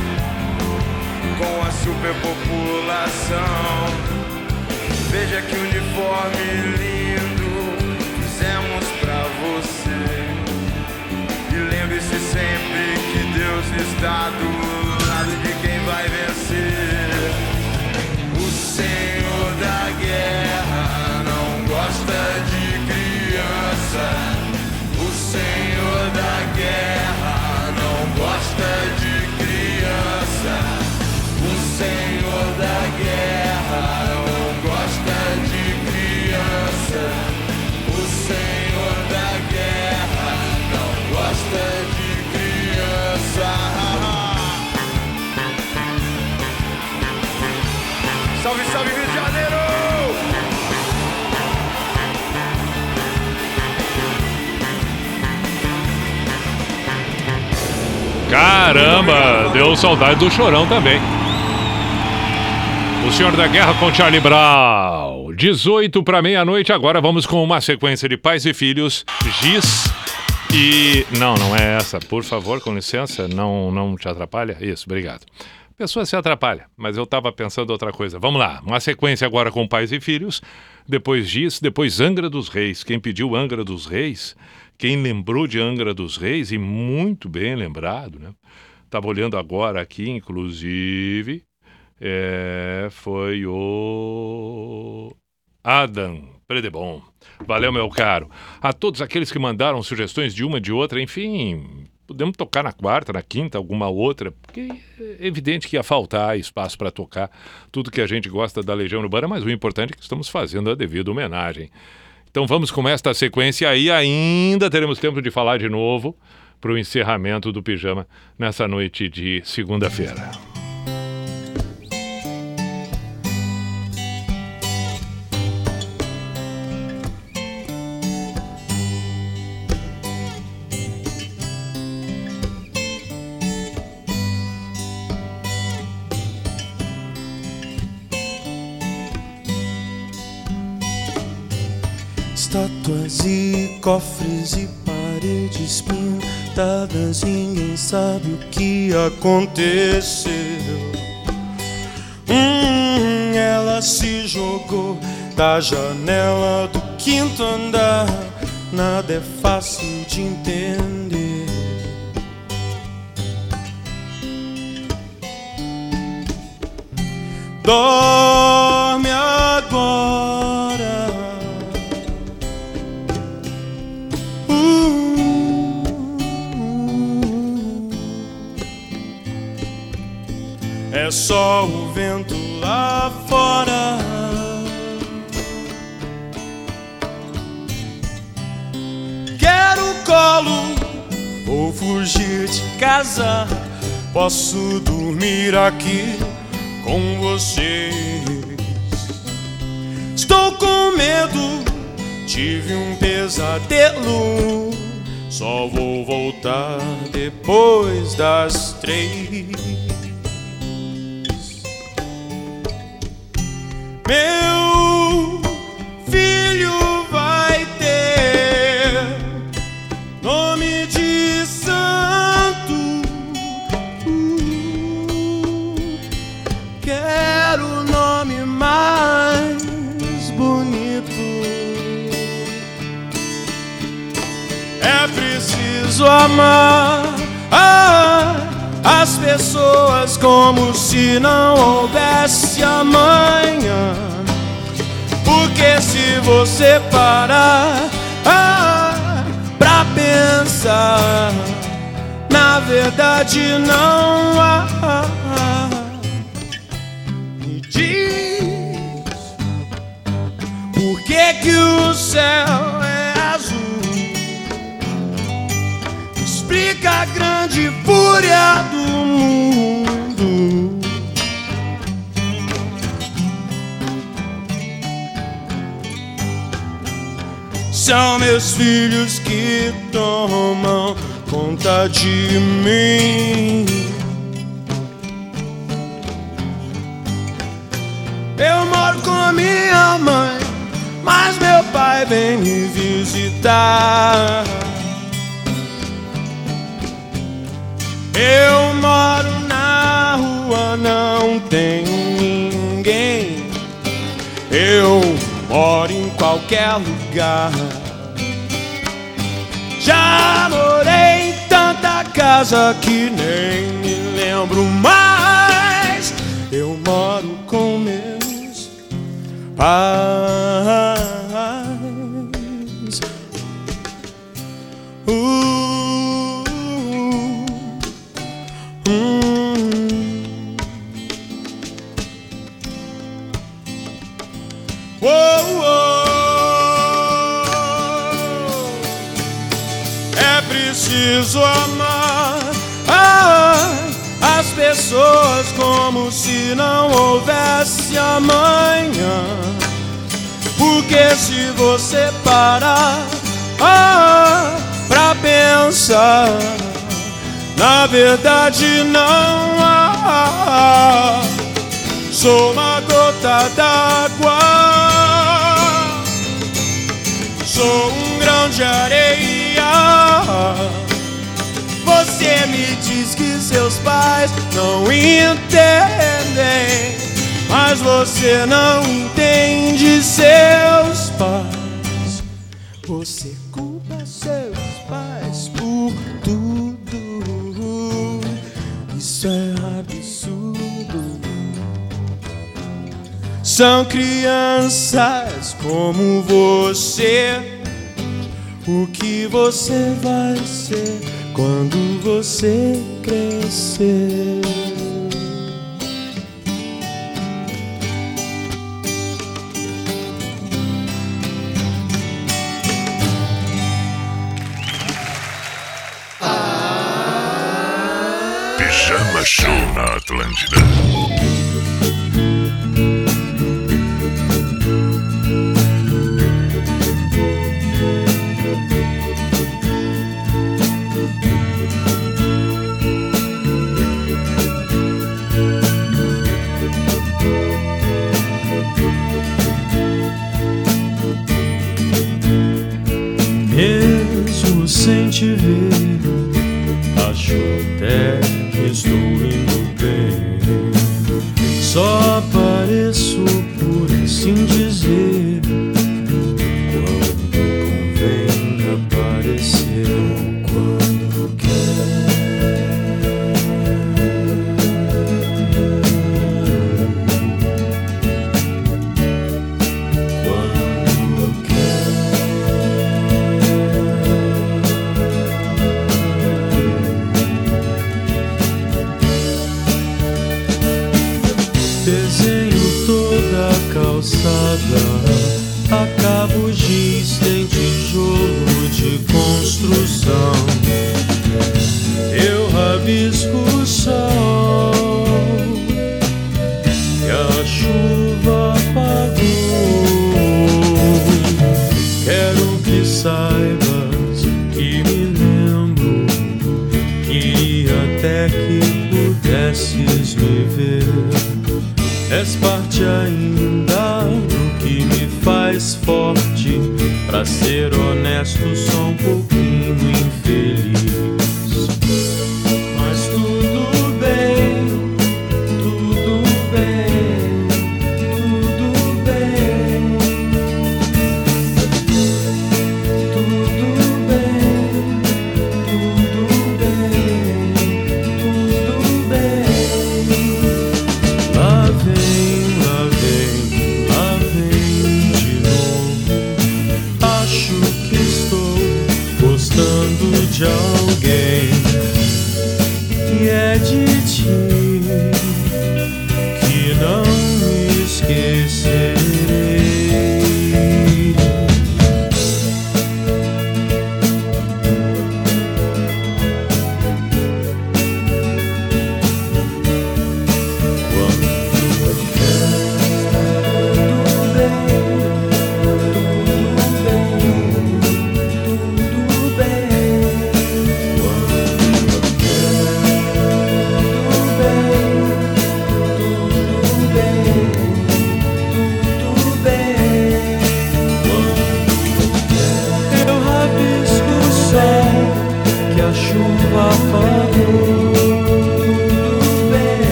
com a superpopulação. Veja que uniforme lindo fizemos pra você. E lembre-se sempre que Deus está do lado de quem vai vencer. Caramba, deu saudade do chorão também. O Senhor da Guerra com Charlie Brown. 18 para meia-noite, agora vamos com uma sequência de pais e filhos. Giz e. Não, não é essa. Por favor, com licença, não, não te atrapalha? Isso, obrigado. A pessoa se atrapalha, mas eu estava pensando outra coisa. Vamos lá, uma sequência agora com pais e filhos. Depois Giz, depois Angra dos Reis. Quem pediu Angra dos Reis, quem lembrou de Angra dos Reis, e muito bem lembrado, né? Estava olhando agora aqui, inclusive, é, foi o Adam Predebon. Valeu, meu caro. A todos aqueles que mandaram sugestões de uma, de outra, enfim, podemos tocar na quarta, na quinta, alguma outra, porque é evidente que ia faltar espaço para tocar tudo que a gente gosta da Legião Urbana, mas o importante é que estamos fazendo a devida homenagem. Então vamos com esta sequência aí, ainda teremos tempo de falar de novo para o encerramento do pijama nessa noite de segunda-feira. Estátuas e cofres e paredes pintadas, ninguém sabe o que aconteceu. Hum, ela se jogou da janela do quinto andar, nada é fácil de entender. Dorme agora. É só o vento lá fora. Quero colo, vou fugir de casa. Posso dormir aqui com vocês. Estou com medo, tive um pesadelo. Só vou voltar depois das três. Meu filho vai ter nome de santo. Quero o nome mais bonito. É preciso amar ah, as pessoas como se não houvesse amanhã. Porque se você parar ah, pra pensar, na verdade não há. Me diz por que que o céu grande fúria do mundo. São meus filhos que tomam conta de mim. Eu moro com a minha mãe, mas meu pai vem me visitar. Eu moro na rua, não tenho ninguém. Eu moro em qualquer lugar. Já morei em tanta casa que nem me lembro mais. Eu moro com meus pais. Uh, preciso amar ah, as pessoas como se não houvesse amanhã. Porque se você parar ah, pra pensar, na verdade não há. Sou uma gota d'água, sou um grão de areia. Você me diz que seus pais não entendem, mas você não entende seus pais. Você culpa seus pais por tudo. Isso é absurdo. São crianças como você. O que você vai ser quando você crescer? Pijama Show na Atlântida.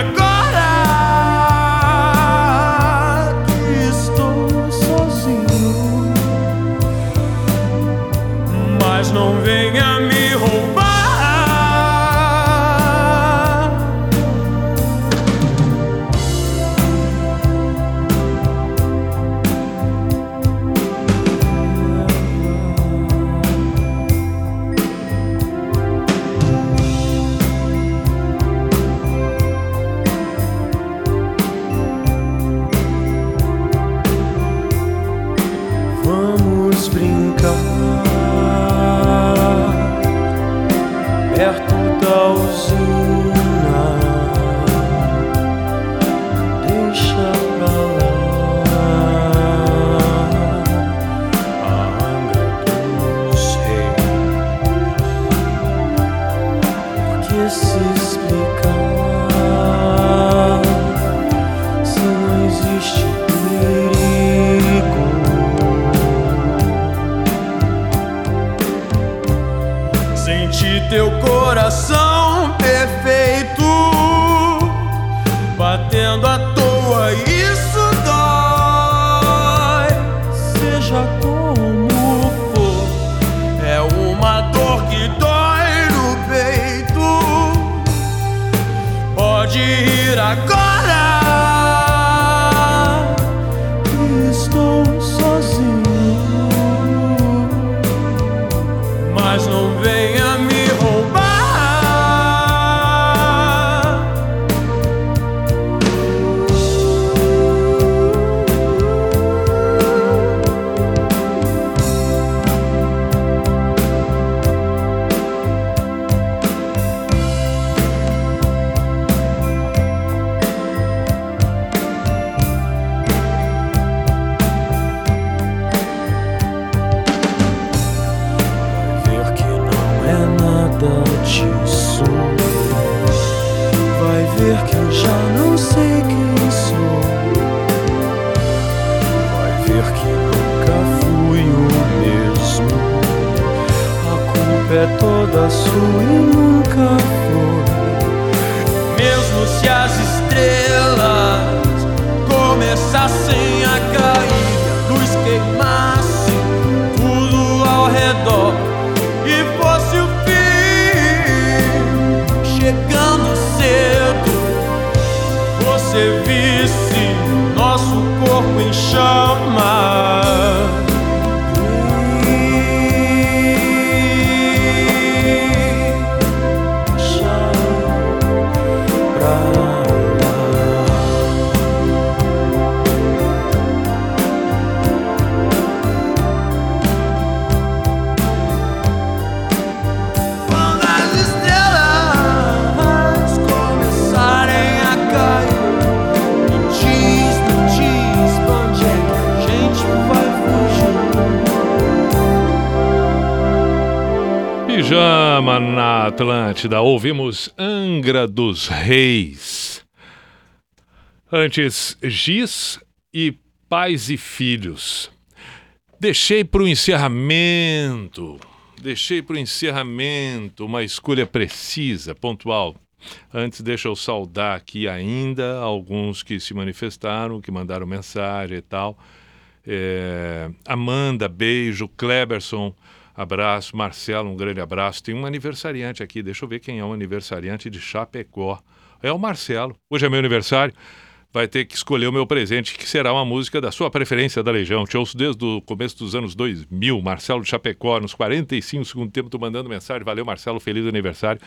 Rir agora Atlântida. Ouvimos Angra dos Reis. Antes, Giz e Pais e Filhos. Deixei para o encerramento. Deixei para o encerramento uma escolha precisa, pontual. Antes, deixa eu saudar aqui ainda alguns que se manifestaram, que mandaram mensagem e tal. É, Amanda, beijo. Kleberson, abraço. Marcelo, um grande abraço. Tem um aniversariante aqui, deixa eu ver quem é o aniversariante de Chapecó. É o Marcelo. Hoje é meu aniversário. Vai ter que escolher o meu presente, que será uma música da sua preferência da Legião. Te ouço desde o começo dos anos 2000. Marcelo de Chapecó, nos 45 segundo tempo, mandando mensagem. Valeu, Marcelo, feliz aniversário.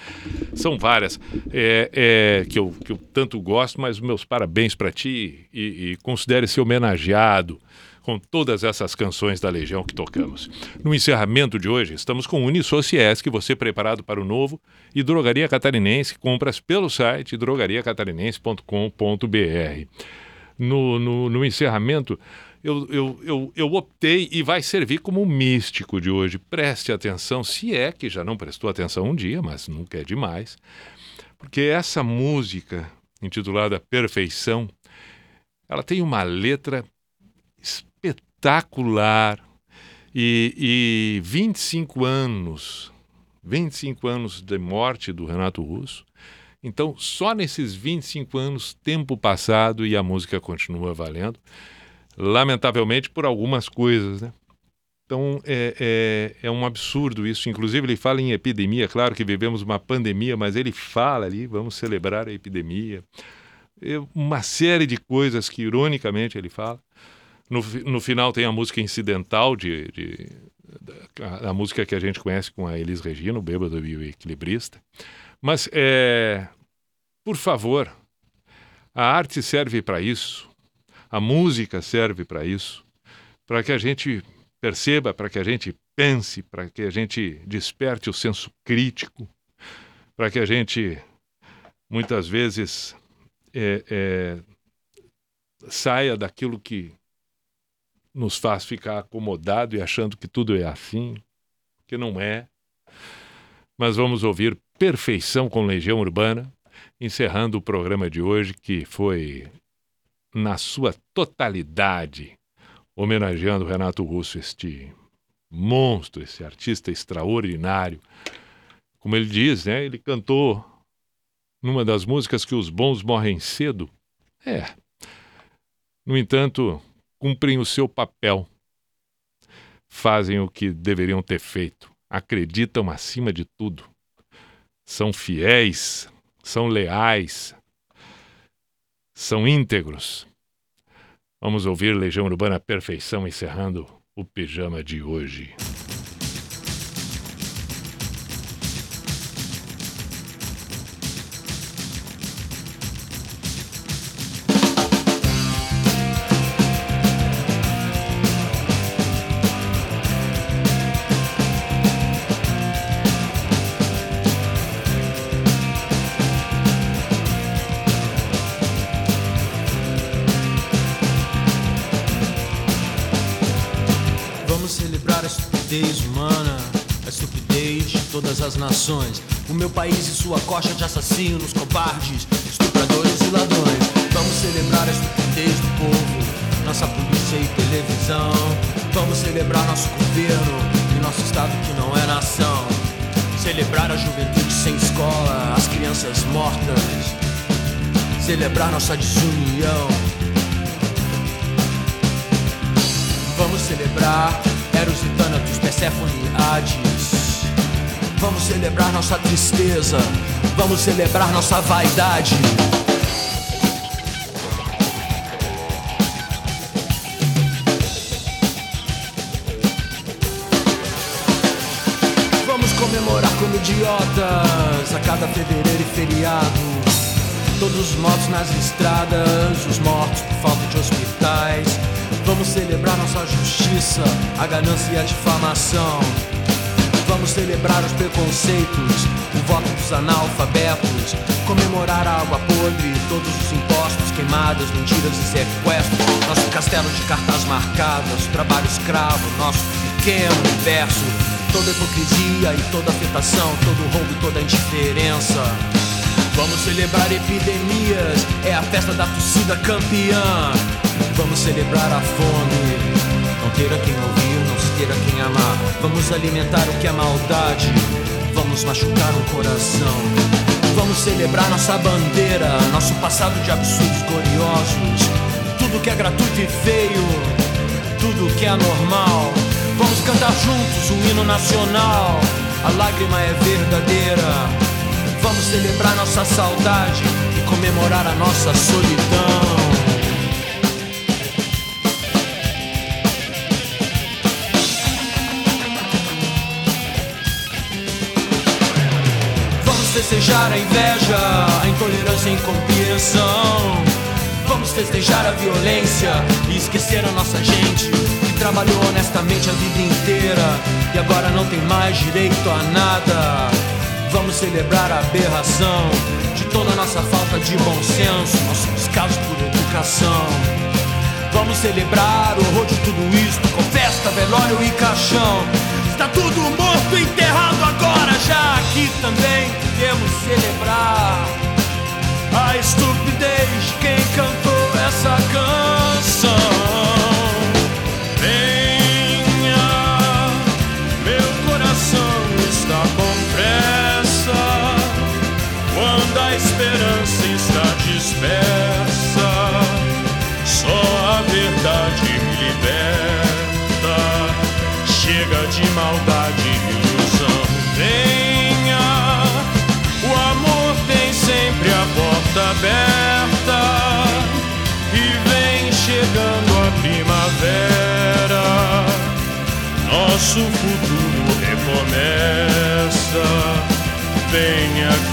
São várias é, é, que, eu, que eu tanto gosto, mas meus parabéns para ti e, e considere-se homenageado com todas essas canções da Legião que tocamos. No encerramento de hoje, estamos com Unisociés, que você preparado para o novo, e Drogaria Catarinense, compras pelo site drogariacatarinense.com.br. No, no, no encerramento, eu, eu, eu, eu optei e vai servir como místico de hoje. Preste atenção, se é que já não prestou atenção um dia, mas nunca é demais, porque essa música intitulada Perfeição, ela tem uma letra espetacular e, e 25 anos, 25 anos de morte do Renato Russo. Então, só nesses 25 anos, tempo passado e a música continua valendo. Lamentavelmente por algumas coisas, né? Então é, é, é, um absurdo isso. Inclusive, ele fala em epidemia. Claro que vivemos uma pandemia, mas ele fala ali: vamos celebrar a epidemia. É uma série de coisas que, ironicamente, ele fala. No, no final, tem a música incidental de, de a, a, música que a gente conhece com a Elis Regina, o Bêbado e o Equilibrista. Mas, é, por favor, a arte serve para isso, a música serve para isso, para que a gente perceba, para que a gente pense, para que a gente desperte o senso crítico, para que a gente, muitas vezes, é, é, saia daquilo que nos faz ficar acomodado e achando que tudo é assim, que não é. Mas vamos ouvir Perfeição com Legião Urbana, encerrando o programa de hoje, que foi, na sua totalidade, homenageando Renato Russo, este monstro, esse artista extraordinário. Como ele diz, né? Ele cantou numa das músicas que os bons morrem cedo. É. No entanto, cumprem o seu papel. Fazem o que deveriam ter feito. Acreditam acima de tudo. São fiéis, são leais, são íntegros Vamos ouvir Legião Urbana Perfeição encerrando o pijama de hoje. Nações. O meu país e sua coxa de assassinos, cobardes, estupradores e ladrões. Vamos celebrar a estupidez do povo, nossa polícia e televisão. Vamos celebrar nosso governo e nosso estado que não é nação. Celebrar a juventude sem escola, as crianças mortas. Celebrar nossa desunião. Vamos celebrar Eros e Thanatos, Persephone e Hades. Vamos celebrar nossa tristeza, vamos celebrar nossa vaidade. Vamos comemorar como idiotas a cada fevereiro e feriado. Todos os mortos nas estradas, os mortos por falta de hospitais. Vamos celebrar nossa justiça, a ganância e a difamação. Vamos celebrar os preconceitos, o voto dos analfabetos, comemorar a água podre, todos os impostos, queimadas, mentiras e sequestros, nosso castelo de cartas marcadas, trabalho escravo, nosso pequeno universo, toda hipocrisia e toda afetação, todo roubo e toda indiferença. Vamos celebrar epidemias, é a festa da torcida campeã. Vamos celebrar a fome, não ter a quem ouvir a quem amar. Vamos alimentar o que é maldade. Vamos machucar um coração. Vamos celebrar nossa bandeira, nosso passado de absurdos gloriosos. Tudo que é gratuito e feio, tudo que é anormal. Vamos cantar juntos um hino nacional. A lágrima é verdadeira. Vamos celebrar nossa saudade e comemorar a nossa solidão. Festejar a inveja, a intolerância e a incompreensão. Vamos festejar a violência e esquecer a nossa gente que trabalhou honestamente a vida inteira e agora não tem mais direito a nada. Vamos celebrar a aberração de toda a nossa falta de bom senso, nosso descaso por educação. Vamos celebrar o horror de tudo isso com festa, velório e caixão. Está tudo morto, enterrado agora, já aqui também podemos celebrar a estupidez de quem cantou essa canção. Venha, meu coração está com pressa. Quando a esperança está dispersa, só a verdade me liberta. Chega de maldade E vem chegando a primavera. Nosso futuro recomeça. Venha que